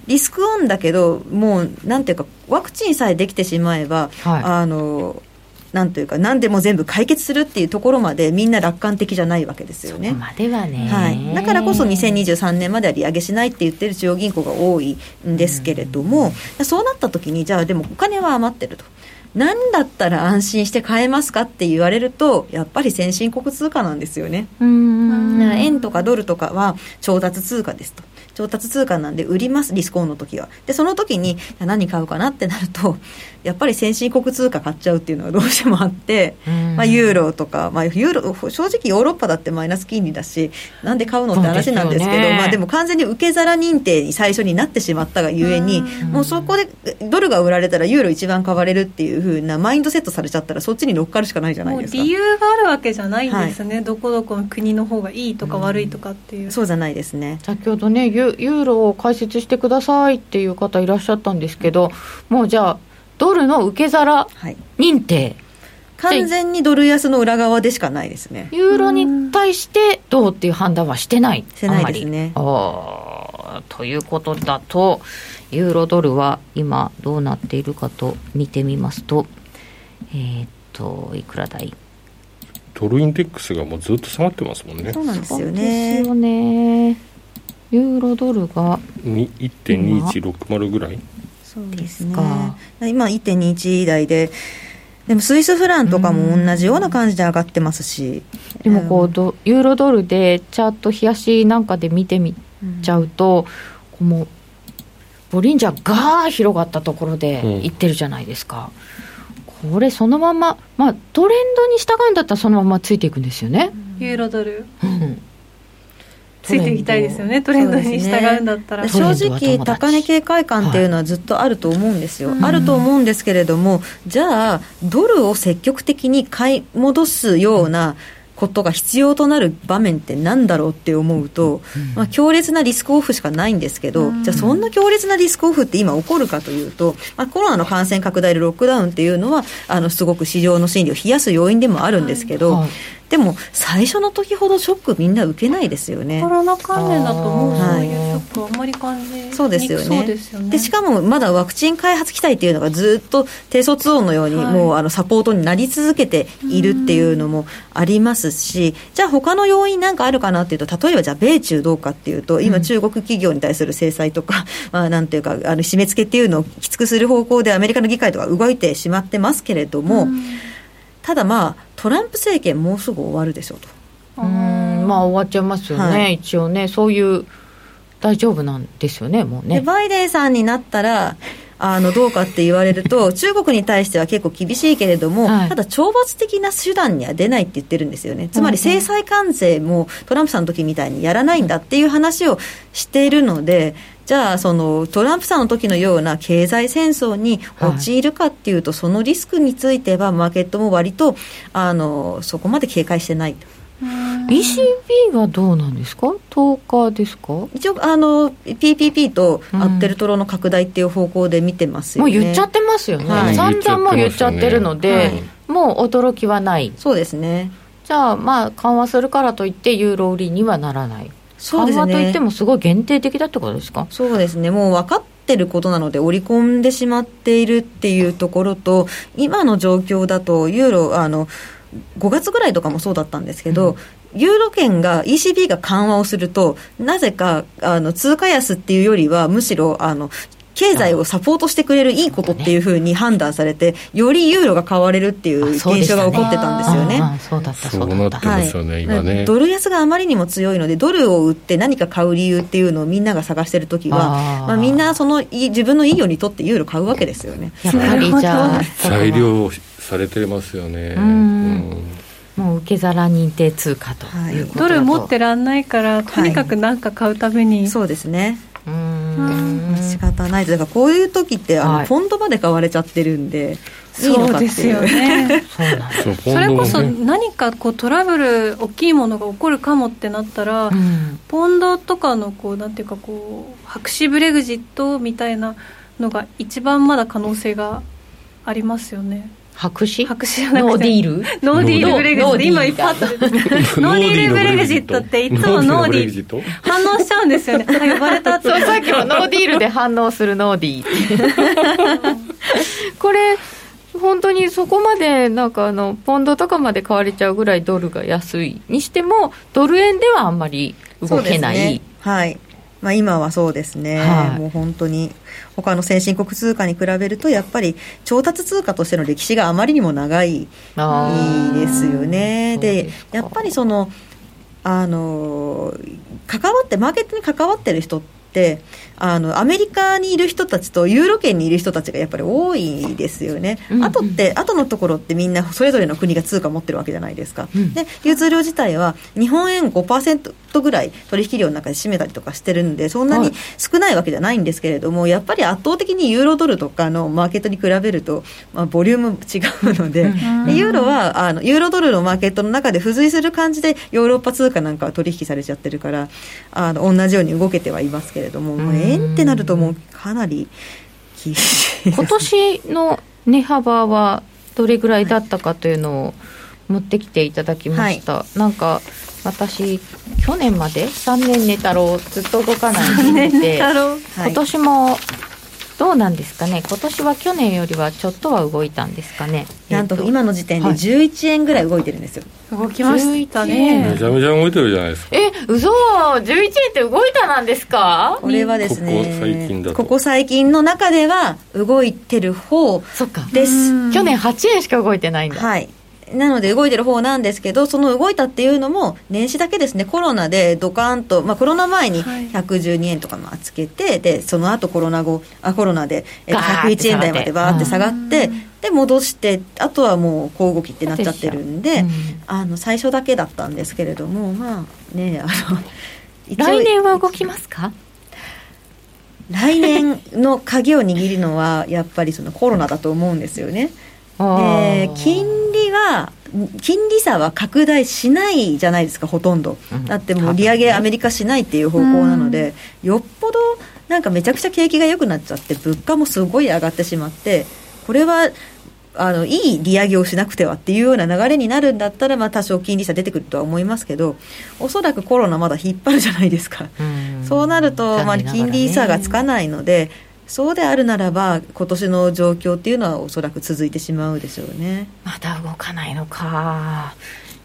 リスクオンだけど、もうなんていうか、ワクチンさえできてしまえば、はい、あのなんというか何でも全部解決するっていうところまでみんな楽観的じゃないわけですよね。まではね、はい、だからこそ2023年までは利上げしないって言ってる中央銀行が多いんですけれども、うん、そうなった時にじゃあでもお金は余ってると。何だったら安心して買えますかって言われるとやっぱり先進国通貨なんですよね。うん。円とかドルとかは調達通貨ですと調達通貨なんで売りますリスクオンの時は。でその時に何買うかなってなると やっぱり先進国通貨買っちゃうっていうのがどうしてもあって、まあ、ユーロとか、まあ、ユーロ正直ヨーロッパだってマイナス金利だしなんで買うのって話なんですけどね。まあ、でも完全に受け皿認定に最初になってしまったがゆえにもうそこでドルが売られたらユーロ一番買われるっていうふうなマインドセットされちゃったらそっちに乗っかるしかないじゃないですか。理由があるわけじゃないんですね、どこどこの国の方がいいとか悪いとかっていう、そう。じゃないですね先ほどねユユーロを解説してくださいっていう方いらっしゃったんですけどもうじゃあドルの受け皿はい。認定。完全にドル安の裏側でしかないですね。ユーロに対してどうっていう判断はしてない。してないですね。あんまり。あーということだとユーロドルは今どうなっているかと見てみますとえーっといくらだいドルインデックスがもうずっと下がってますもんね。そうなんですよそうねですよねユーロドルがに1.2160ぐらい？そうですか。今1.21台ででもスイスフランとかも同じような感じで上がってますし。でもこうどユーロドルでチャート冷やしなんかで見てみちゃうと、こうもうボリンジャーがー広がったところでうん。いってるじゃないですか、これそのまままあトレンドに従うんだったらそのままついていくんですよね、ユーロドル。うんついていきたいですよね。トレンドに従うんだったら、トレンド正直高値警戒感っていうのはずっとあると思うんですよ、はい。あると思うんですけれどもじゃあドルを積極的に買い戻すようなことが必要となる場面ってなんだろうって思うと、まあ、強烈なリスクオフしかないんですけど、じゃあそんな強烈なリスクオフって今起こるかというと、まあ、コロナの感染拡大でロックダウンっていうのはあのすごく市場の心理を冷やす要因でもあるんですけど、はいでも最初の時ほどショックみんな受けないですよね。コ。ロナ関連だともうそうい。うショックはあんまり感じにくそうですよね。ですよね。でしかもまだワクチン開発期待っていうのがずっと低卒音のようにはい。もうあのサポートになり続けているっていうのもありますしじゃあ他の要因なんかあるかなっていうと例えばじゃあ米中どうかっていうと今中国企業に対する制裁とか、まあなんていうかあの締め付けっていうのをきつくする方向でアメリカの議会とか動いてしまってますけれども、ただまあトランプ政権もうすぐ終わるでしょうと。うんまあ終わっちゃいますよね、はい。一応ねそういう大丈夫なんですよねもうでねバイデンさんになったらあのどうかって言われると中国に対しては結構厳しいけれども、はい。ただ懲罰的な手段には出ないって言ってるんですよね。つまり制裁関税もトランプさんの時みたいにやらないんだっていう話をしているのでじゃあそのトランプさんの時のような経済戦争に陥るかっていうと、そのリスクについてはマーケットも割とあのそこまで警戒してないと。ECB はどうなんですか？10日ですか一応あの PPP とアッテルトロの拡大っていう方向で見てますよね。もう言っちゃってますよね、はい散々もう言っちゃってるので、はいもう驚きはないそうですね。じゃあまあ緩和するからといってユーロ売りにはならないそうですね。緩和といってもすごい限定的だってことですか？そうですね。もう分かってることなので織り込んでしまっているっていうところと、今の状況だとユーロあの5月ぐらいとかもそうだったんですけど。ユーロ圏が ECB が緩和をするとなぜかあの通貨安っていうよりはむしろあの経済をサポートしてくれるいいことっていうふうに判断されてよりユーロが買われるっていう現象が起こってたんですよね。そうだったそそうなってますよね、今ね。ドル安があまりにも強いのでドルを売って何か買う理由っていうのをみんなが探してるときはあー。まあ、みんなそのいい自分のいいようにとってユーロ買うわけですよね。やっぱりじゃあ 裁量されてますよね。うん。うんもう受け皿認定通貨と。い。うことだと。ドル持ってらんないからとにかく何か買うために、そうですね。うーん仕方ない。とだからこういう時ってあの、はい。ポンドまで買われちゃってるんでそうですよね。それこそ何かこうトラブル大きいものが起こるかもってなったら、うん。ポンドとかのこうなんていうかこう白紙ブレグジットみたいなのが一番まだ可能性がありますよね白紙？白紙じゃなくて。ノーディール？ノーディールブレグジット。今いっぱいあノったノーディールブレグジットっていつもノーディーー反応しちゃうんですよね。あ呼ばれたってそうさっきもノーディールで反応するノーディー これ本当にそこまでなんかあのポンドとかまで買われちゃうぐらいドルが安いにしてもドル円ではあんまり動けない、そうですね。はいまあ、今はそうですね、はい、もう本当に他の先進国通貨に比べるとやっぱり調達通貨としての歴史があまりにも長いですよね。でやっぱりそのあの関わってマーケットに関わってる人ってあのアメリカにいる人たちとユーロ圏にいる人たちがやっぱり多いですよね、うんうん、あとって後のところってみんなそれぞれの国が通貨持ってるわけじゃないですか、うん、で流通量自体は日本円5%ぐらい取引量の中で占めたりとかしてるんでそんなに少ないわけじゃないんですけれども、やっぱり圧倒的にユーロドルとかのマーケットに比べると、まあ、ボリューム違うので、でユーロはあのユーロドルのマーケットの中で付随する感じでヨーロッパ通貨なんかは取引されちゃってるからあの同じように動けてはいますけれども、もう円ってなるともうかなり厳しい今年の値幅はどれぐらいだったかというのを持ってきていただきました、はい、なんか私去年まで？3年寝太郎ずっと動かないで。て今年もどうなんですかね。今年は去年よりはちょっとは動いたんですかね。なんと今の時点で11円ぐらい動いてるんですよ、はい、動きましたねめちゃめちゃ動いてるじゃないですか。え嘘。11円って動いたなんですか？これはですねここ最近だここ最近の中では動いてる方です。去年8円しか動いてないんだ。はいなので動いてる方なんですけど、その動いたっていうのも、年始だけですね、コロナでドカーンと、まあ、コロナ前に112円とかまあつけて、はい、でその後コロナ後あコロナで101円台までバーって下がって、で戻して、あとはもう小動きってなっちゃってるんで、うん、あの最初だけだったんですけれども、まあね、あの 来年は動きますか？来年の鍵を握るのは、やっぱりそのコロナだと思うんですよね。で金利は金利差は拡大しないじゃないですかほとんど、だってもう利上げアメリカしないっていう方向なので、よっぽどなんかめちゃくちゃ景気が良くなっちゃって物価もすごい上がってしまってこれはあのいい利上げをしなくてはっていうような流れになるんだったら、まあ、多少金利差出てくるとは思いますけどおそらくコロナまだ引っ張るじゃないですか、そうなると、まあ、金利差がつかないのでそうであるならば今年の状況っていうのはおそらく続いてしまうでしょうね。まだ動かないのか。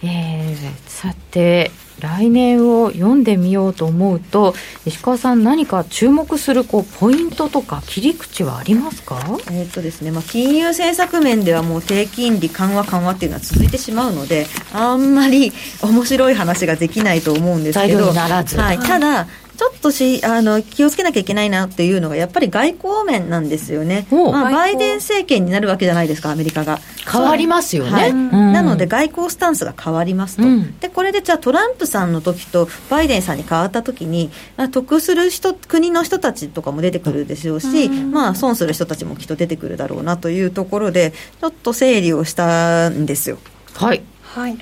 えー、さて来年を読んでみようと思うと石川さん何か注目するこうポイントとか切り口はありますか？えっとですね、まあ、金融政策面ではもう低金利緩和緩和っていうのは続いてしまうのであんまり面白い話ができないと思うんですけど、はい、ただちょっとしあの気をつけなきゃいけないなっていうのが、やっぱり外交面なんですよね、まあ、バイデン政権になるわけじゃないですか、アメリカが。変わりますよね、はい、なので、外交スタンスが変わりますと、うん、でこれでじゃあ、トランプさんの時とバイデンさんに変わった時に、得する人国の人たちとかも出てくるでしょうし、まあ、損する人たちもきっと出てくるだろうなというところで、ちょっと整理をしたんですよ。はい、はい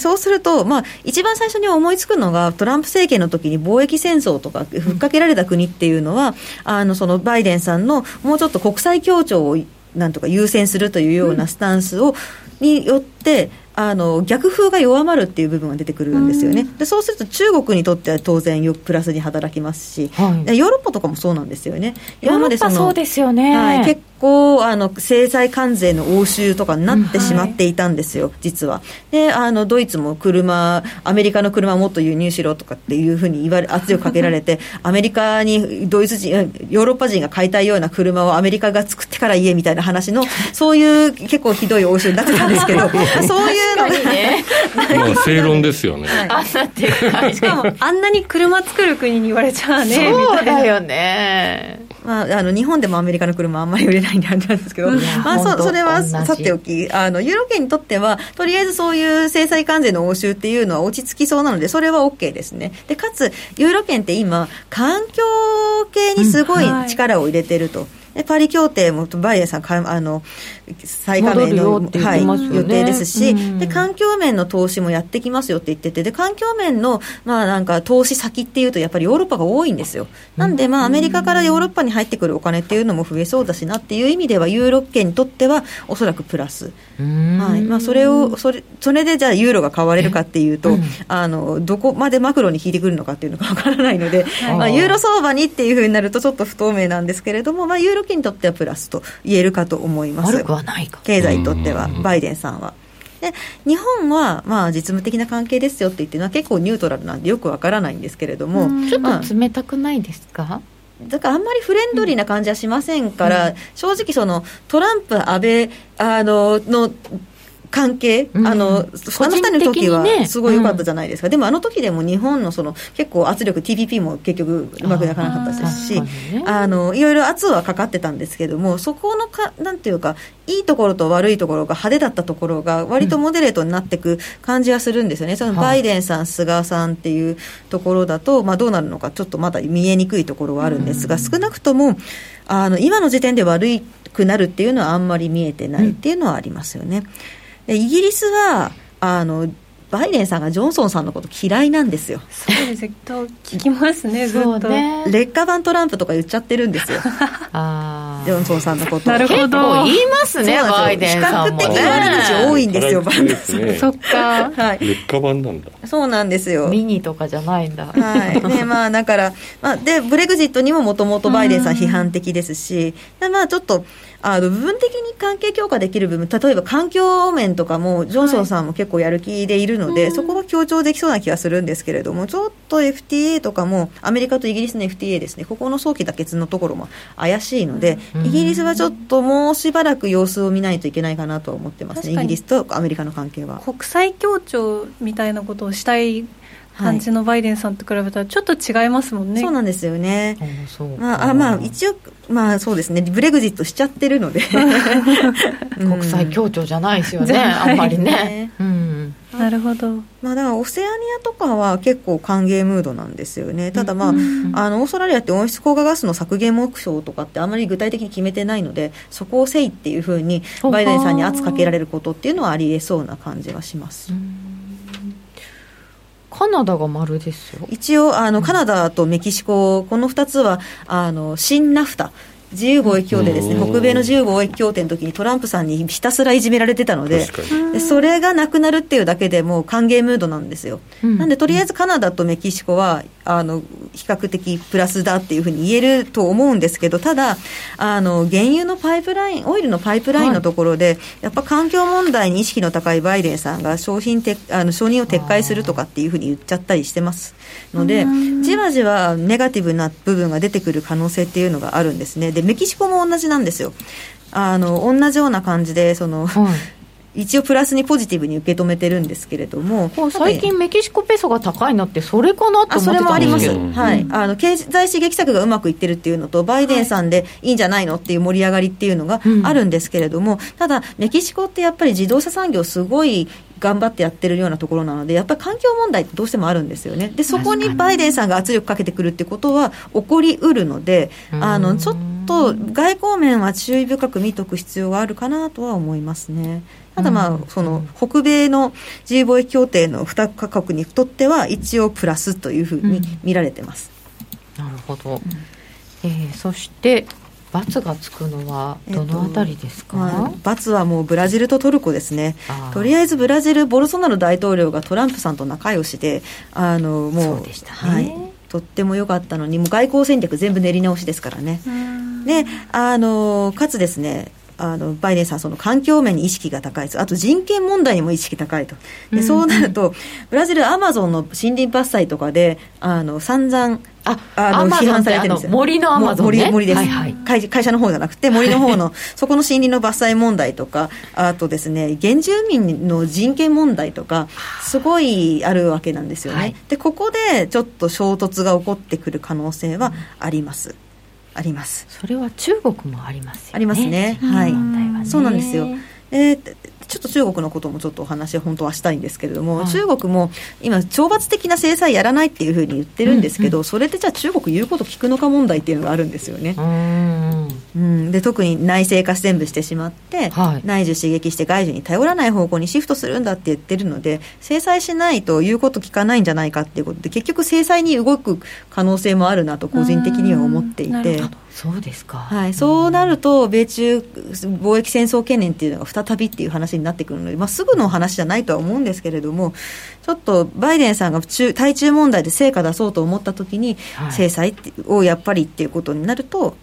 そうすると、まあ、一番最初に思いつくのが、トランプ政権の時に貿易戦争とか、ふっかけられた国っていうのは、あのそのバイデンさんのもうちょっと国際協調をなんとか優先するというようなスタンスを、によって、あの逆風が弱まるっていう部分が出てくるんですよね、でそうすると中国にとっては当然よプラスに働きますし、はい、ヨーロッパとかもそうなんですよね。そうですよね、はい、結構あの制裁関税の応酬とかになってしまっていたんですよ、うん。はい、実は。であのドイツも車アメリカの車をもっと輸入しろとかっていうふうに言われ圧力かけられて アメリカにドイツ人ヨーロッパ人が買いたいような車をアメリカが作ってから家みたいな話の そういう結構ひどい応酬になってたんですけど。そういうのがね。まあ正論ですよね、あんなってしかもあんなに車作る国に言われちゃうねそうだよねまあ、あの日本でもアメリカの車あんまり売れないんであれなんですけど、まあ、そそれはさておきあのユーロ圏にとってはとりあえずそういう制裁関税の応酬っていうのは落ち着きそうなのでそれは OK ですね。でかつユーロ圏って今環境系にすごい力を入れてると。うんはいでパリ協定もバイデンさんかあの再加盟の、ね、はい、予定ですし、うん、で環境面の投資もやってきますよって言っててで環境面の、まあ、なんか投資先っていうとやっぱりヨーロッパが多いんですよ。なんで、まあ、アメリカからヨーロッパに入ってくるお金っていうのも増えそうだしなっていう意味ではユーロ圏にとってはおそらくプラス、はい。まあ、それをそれそれでじゃあユーロが買われるかっていうと、うん、あのどこまでマクロに効いてくるのかっていうのがわからないので、まあ、ユーロ相場にっていうふうになるとちょっと不透明なんですけれども、まあ、ユーロ圏にとってはプラスと言えるかと思います。悪くはないか。経済にとっては、バイデンさんは。で日本は、まあ、実務的な関係ですよって言ってるのは結構ニュートラルなんでよくわからないんですけれども、ちょっまあと冷たくないですか、だからあんまりフレンドリーな感じはしませんから、正直そのトランプ、安倍あのの関係、うんあのあの二人の時はすごい良かったじゃないですか、でもあの時でも日本のその結構圧力 TPP も結局うまくいかなかったですしあね。あのいろいろ圧はかかってたんですけどもそこのかなんていうかいいところと悪いところが派手だったところが割とモデレートになっていく感じがするんですよね、そのバイデンさん、菅さんっていうところだと、まあ、どうなるのかちょっとまだ見えにくいところはあるんですが、少なくともあの今の時点で悪くなるっていうのはあんまり見えてないっていうのはありますよね。でイギリスはあのバイデンさんがジョンソンさんのこと嫌いなんですよ。そうですと聞きますねずっと、劣化版トランプとか言っちゃってるんですよ、あ ジョンソンさんのことを。なるほど。結構言いますねそうなんバイデンさんも比較的悪口多いんですよ、バイデンですねそっか。はい、劣化版なんだ。そうなんですよ。ミニとかじゃないんだ、はい。ねまあ、だから、まあ、でブレグジットにももともとバイデンさん批判的ですし、でまあ、ちょっとあの部分的に関係強化できる部分、例えば環境面とかも、ジョンソンさんも結構やる気でいるので、そこは強調できそうな気がするんですけれども、ちょっと FTA とかも、アメリカとイギリスの FTA ですね、ここの早期妥結のところも怪しいので、イギリスはちょっともうしばらく様子を見ないといけないかなとは思ってますね、イギリスとアメリカの関係は。国際協調みたいなことをしたい感じのバイデンさんと比べたらちょっと違いますもんね、そうなんですよね。まあ、あまあ一応、まあそうですね、ブレグジットしちゃってるので、国際協調じゃないですよね、あんまりね。ね、うん、なるほど。まあ、だからオセアニアとかは結構歓迎ムードなんですよね、ただ、まああのオーストラリアって温室効果ガスの削減目標とかってあまり具体的に決めてないので、そこをせいっていうふうに、バイデンさんに圧かけられることっていうのはありえそうな感じはします。カナダが丸ですよ。一応あのカナダとメキシコ、この2つはあの新ナフタ、自由貿易協定ですね、うん。北米の自由貿易協定の時にトランプさんにひたすらいじめられてたので、それがなくなるっていうだけでもう歓迎ムードなんですよ。うん。なんでとりあえずカナダとメキシコはあの比較的プラスだっていうふうに言えると思うんですけどただあの原油のパイプラインオイルのパイプラインのところで、やっぱ環境問題に意識の高いバイデンさんが商品てあの承認を撤回するとかっていうふうに言っちゃったりしてます。のでじわじわネガティブな部分が出てくる可能性っていうのがあるんですね。でメキシコも同じなんですよ。あの同じような感じでその、はい一応プラスにポジティブに受け止めてるんですけれども最近メキシコペソが高いのってそれかなってあそ思ってれもあります、たんですけどうん。はい、あの経済刺激策がうまくいってるっていうのと、バイデンさんでいいんじゃないのっていう盛り上がりっていうのがうん。あるんですけれども、ただ、メキシコってやっぱり自動車産業、すごい頑張ってやってるようなところなので、やっぱり環境問題ってどうしてもあるんですよね、でそこにバイデンさんが圧力かけてくるってことは起こりうるので、あのちょっと外交面は注意深く見とく必要があるかなとは思いますね。ただまあ、その北米の自由貿易協定の2カ国にとっては一応プラスというふうに見られてます。なるほど、えーそして×がつくのはどのあたりですか、まあ、罰はもうブラジルとトルコですね。とりあえずブラジル、ボルソナロ大統領がトランプさんと仲良しで、あのもうね。はい、とっても良かったのに、もう外交戦略全部練り直しですからね。であのかつですねあのバイデンさん、その環境面に意識が高いです、あと人権問題にも意識高いと、でそうなると、ブラジル、アマゾンの森林伐採とかで、あの散々ああの批判されてるんですよ。ってあの森の Amazon ね。森森です、はいはい。会会社の方じゃなくて、森の方の、そこの森林の伐採問題とか、あとですね、原住民の人権問題とか、すごいあるわけなんですよね。はい。で、ここでちょっと衝突が起こってくる可能性はあります。あります。それは中国もありますよね。ありますね。はい。ね。そうなんですよ。えーちょっと中国のこともちょっとお話は本当はしたいんですけれども、はい。中国も今、懲罰的な制裁やらないっていうふうに言ってるんですけど、それってじゃあ中国言うこと聞くのか問題っていうのがあるんですよね。うーん。うん、で特に内政化全部してしまって、はい。内需刺激して外需に頼らない方向にシフトするんだって言ってるので制裁しないと言うこと聞かないんじゃないかっていうことで結局制裁に動く可能性もあるなと個人的には思っていて。そうですか。はい、そうなると、米中貿易戦争懸念っていうのが再びっていう話になってくるので、まあ、すぐの話じゃないとは思うんですけれども、ちょっとバイデンさんが中対中問題で成果出そうと思ったときに、はい。制裁をやっぱりっていうことになると、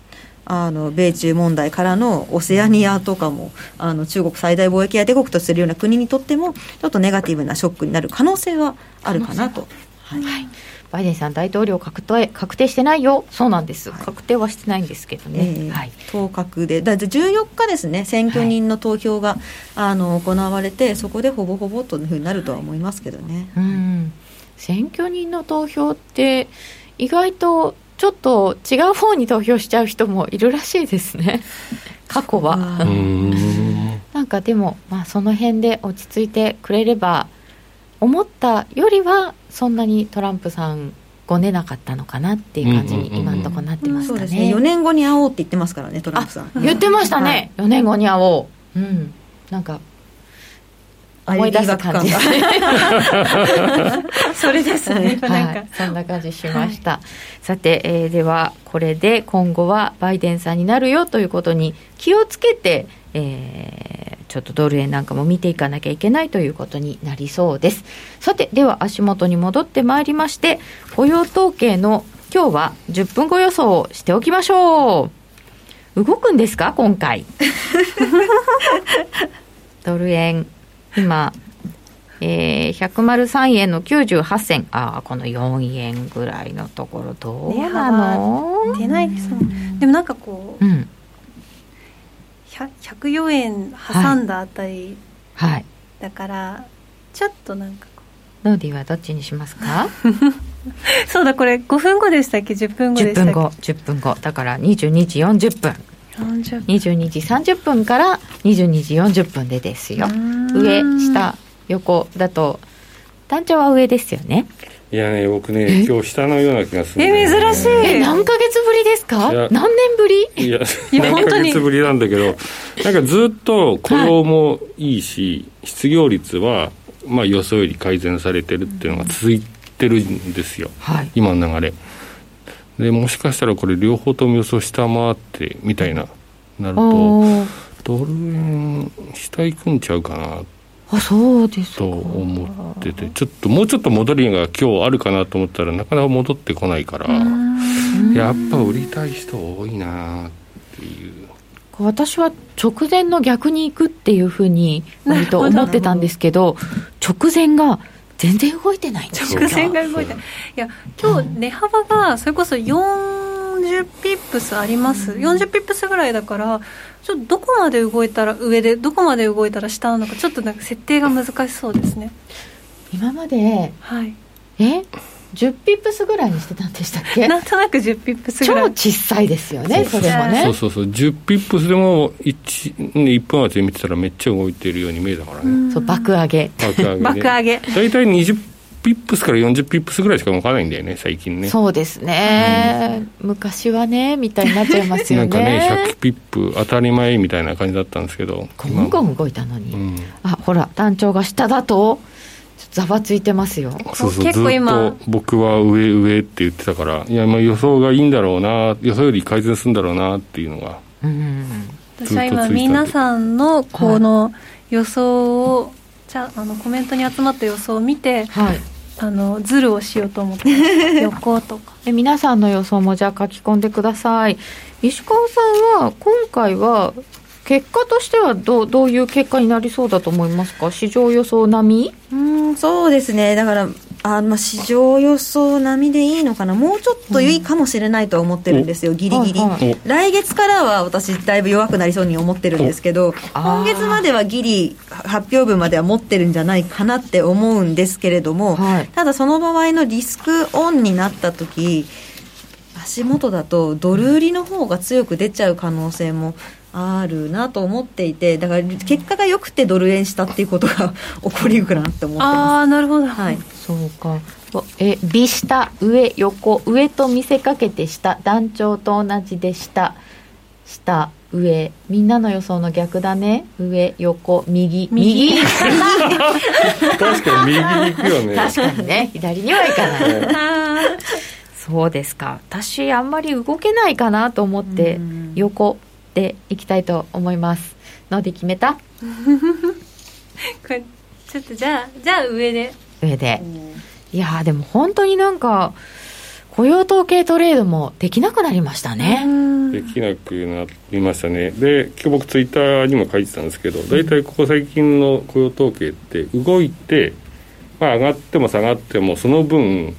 あの米中問題からのオセアニアとかもあの中国最大貿易相手国とするような国にとってもちょっとネガティブなショックになる可能性はあるかなと。はい、はい。バイデンさん、大統領確定確定してないよ、そうなんです、はい、確定はしてないんですけどね、えー、はい、当確で、だ14日ですね、選挙人の投票が、はい、あの行われて、そこでほぼほぼというふうになるとは思いますけどね。はい、うん選挙人の投票って意外とちょっと違う方に投票しちゃう人もいるらしいですね。過去は。なんかでも、まあ、その辺で落ち着いてくれれば思ったよりはそんなにトランプさんごねなかったのかなっていう感じに今のところなってますかね,、そうですね。4年後に会おうって言ってますからねトランプさん。言ってましたね、はい、4年後に会おう。うん。なんか思い出す感じ。それですね、はい、そんな感じしました、はい、さて、えー、ではこれで今後はバイデンさんになるよということに気をつけて、えー、ちょっとドル円なんかも見ていかなきゃいけないということになりそうです。さてでは足元に戻ってまいりまして雇用統計の今日は10分後予想をしておきましょう。動くんですか？今回。ドル円今、えー、103円の98銭ああこの4円ぐらいのところどうなの、ね、出ないですもん。でもなんかこう、うん、104円挟んだあたり、はい、はい、だからちょっとなんかノーディーはどっちにしますか？そうだこれ5分後でしたっけ？10分後でしたっけ？10分後10分後だから22時40分22時30分から22時40分でですよ。上下横だと単調は上ですよね。いやね僕ね今日下のような気がする、ね、え珍しい。え何ヶ月ぶりですか？何年ぶり？いや何ヶ月ぶりなんだけどなんかずっと雇用もいいし、はい、失業率はまあ予想より改善されてるっていうのが続いてるんですよ、はい、今の流れでもしかしたらこれ両方とも予想下回ってみたいななるとドル円下行くんちゃうかなあそうですと思っててちょっともうちょっと戻りが今日あるかなと思ったらなかなか戻ってこないからやっぱ売りたい人多いなっていう。私は直前の逆に行くっていうふうに割と思ってたんですけど。直前が全然動いてないんですよ。直前が動いてい。や今日値幅がそれこそ40ピップスあります、うん、40ピップスぐらいだからちょっとどこまで動いたら上でどこまで動いたら下なのかちょっとなんか設定が難しそうですね。今まで、はい、え？10ピップスぐらいにしてたんでしたっけ？なんとなく10ピップスぐらい。超小さいですよねそれもね。そうそうそう。10ピップスでも 1, 1分足で見てたらめっちゃ動いてるように見えたからね。そう爆上げ。爆上げ、ね、爆上げ。大体20ピップスから40ピップスぐらいしか動かないんだよね最近ね。そうですね、うん、昔はねみたいになっちゃいますよね。なんかね100ピップ当たり前みたいな感じだったんですけど。ゴンゴン動いたのに、うん、あほら単調が下だとざわついてますよ。そうそう結構今。僕は上上って言ってたからいやまあ予想がいいんだろうな予想より改善するんだろうなっていうのがうん私は今皆さんのこの予想を、じゃあのコメントに集まった予想を見て、はい、あのズルをしようと思って 横とか。え皆さんの予想もじゃあ書き込んでください。石川さんは今回は結果としてはどうどういう結果になりそうだと思いますか、市場予想並み？うんそうですね、だからあ、まあ、市場予想並みでいいのかな、もうちょっといいかもしれないと思ってるんですよ、ぎりぎり、来月からは私、だいぶ弱くなりそうに思ってるんですけど、今月まではぎり、発表分までは持ってるんじゃないかなって思うんですけれども、はい、ただ、その場合のリスクオンになった時足元だとドル売りの方が強く出ちゃう可能性もあるなと思っていてだから結果が良くてドル円したっていうことが 起こりうくなって思ってます。ああなるほど、はい、そうか。え微下上横上と見せかけて下団長と同じで下。下上。みんなの予想の逆だね。上横右。右。確かに右に行くよね。確かにね。左にはいかない。そうですか。私あんまり動けないかなと思って横っていきたいと思います。ので決めた？これちょっとじゃあじゃあ上で。上で。いやでも本当になんか雇用統計トレードもできなくなりましたね。できなくなりましたね、で今日僕、ツイッターにも書いてたんですけど、大体ここ最近の雇用統計って、動いて、まあ、上がっても下がっても、その分、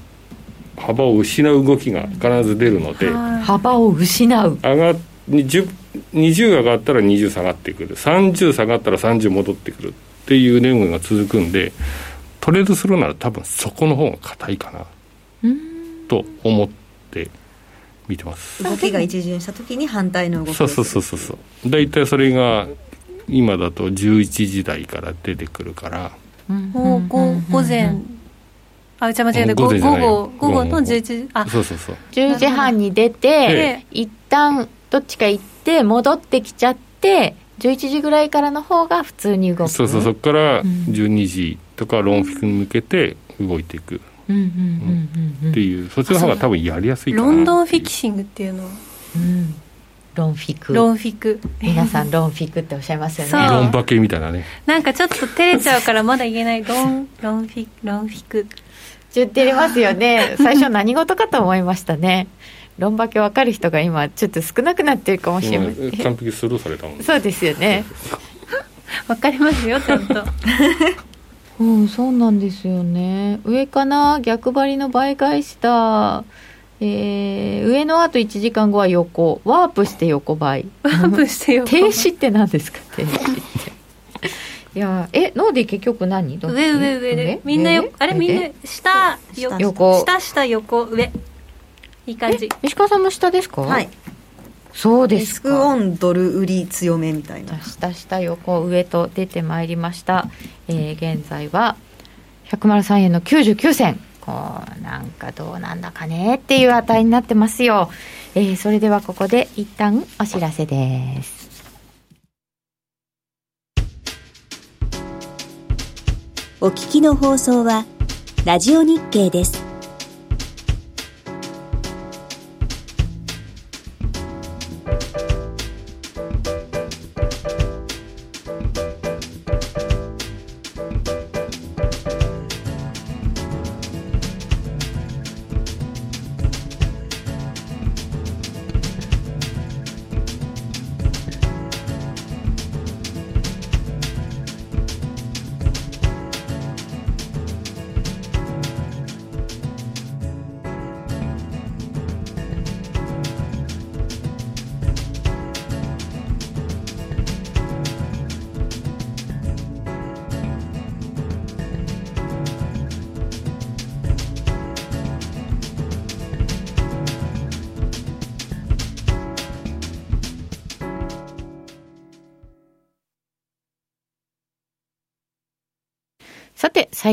幅を失う動きが必ず出るので、幅を失う。上が 20, 20上がったら20下がってくる、30下がったら30戻ってくるっていう年運が続くんで、トレードするなら、多分そこの方が硬いかな。と思って見てます。動きが一巡した時に反対の動きそうそうそうそうそう。大体それが今だと11時台から出てくるから。もう午前。あ、じゃ間違えた。午後、午後の11時、あ、そうそうそう。10時半に出て、一旦どっちか行って、戻ってきちゃって、11時ぐらいからの方が普通に動く。そうそう、そこから12時とかロンフィクに向けて動いていく。っていうそっちの方が多分やりやすいかな。ロンドンフィキシングっていうの？うん。ロンフィク。ロンフィク。皆さんロンフィクっておっしゃいますよね。ロンバケみたいなね。なんかちょっと照れちゃうからまだ言えない。ロンロンフィロンフィク。言ってますよね。最初何事かと思いましたねロンバケ分かる人が今ちょっと少なくなってるかもしれない完璧スルーされたもんそうですよね 分かりますよちゃんと うん、そうなんですよね。上かな？逆張りの倍返しだ。えー、上のあと1時間後は横。ワープして横ばい。ワープして横停止って何ですか？停止って。いやえ、ノーディ結局何？上上上で。みんなよ、あれみんな下、横。下下横上。いい感じ。石川さんも下ですか？はい。そうですか。リスクオンドル売り強めみたいな。下下横上と出てまいりました、えー、現在は103円の99銭。こうなんかどうなんだかねっていう値になってますよ、えー、それではここで一旦お知らせです。お聞きの放送はラジオ日経です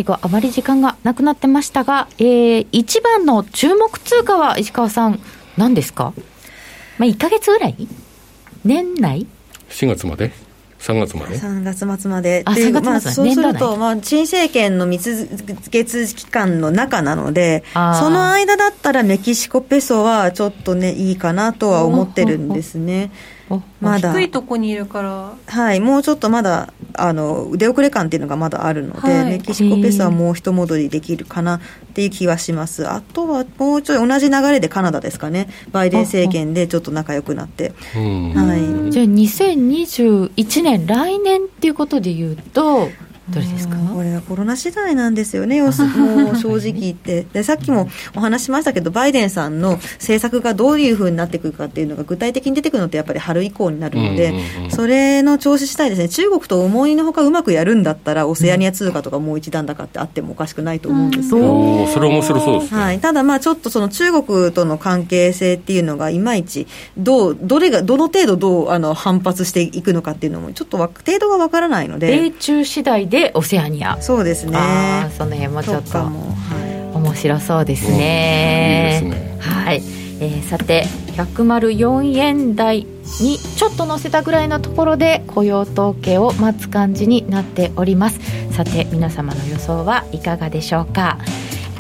最後、あまり時間がなくなってましたが、えー、一番の注目通貨は石川さん、何ですか？まあ、1か月ぐらい？年内 ?4 月まで？3月まで？3月末まで。あ3月末、まあ、そうすると、まあ、新政権の蜜月期間の中なのでその間だったらメキシコペソはちょっとねいいかなとは思ってるんですね。まだ。低いとこにいるから。はいもうちょっとまだあの腕遅れ感っていうのがまだあるので、はい、メキシコペソはもう一戻りできるかなっていう気はします。あとはもうちょい同じ流れでカナダですかね。バイデン政権でちょっと仲良くなって、はい、じゃあ2021年来年っていうことでいうとどれですか？これはコロナ次第なんですよね、もう正直言って、でさっきもお話しましたけど、バイデンさんの政策がどういうふうになってくるかっていうのが具体的に出てくるのって、やっぱり春以降になるので、それの調子次第ですね、中国と思いのほかうまくやるんだったら、オセアニア通貨とかもう一段高ってあってもおかしくないと思うんですよ。それ面白そうです、ね、はい、ただ、まあちょっとその中国との関係性っていうのが、いまいちどう、どれが、どの程度どうあの反発していくのかっていうのも、ちょっと程度がわからないので。米中次第でオセアニア。そうですね。その辺もちょっと、はい、面白そうですね。いいですね。はい、えー、さて104円台にちょっと乗せたぐらいのところで雇用統計を待つ感じになっております。さて皆様の予想はいかがでしょうか？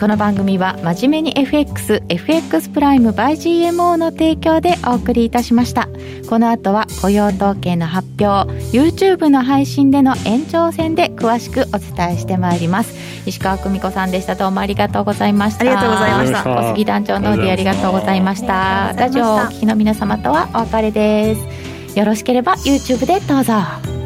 この番組は真面目に FXFX プライム by GMO の提供でお送りいたしました。この後は雇用統計の発表 YouTube の配信での延長戦で詳しくお伝えしてまいります。石川久美子さんでした。どうもありがとうございました。ありがとうございました。小杉団長のディありがとうございました。ラジオをお聞きの皆様とはお別れです。よろしければ YouTube でどうぞ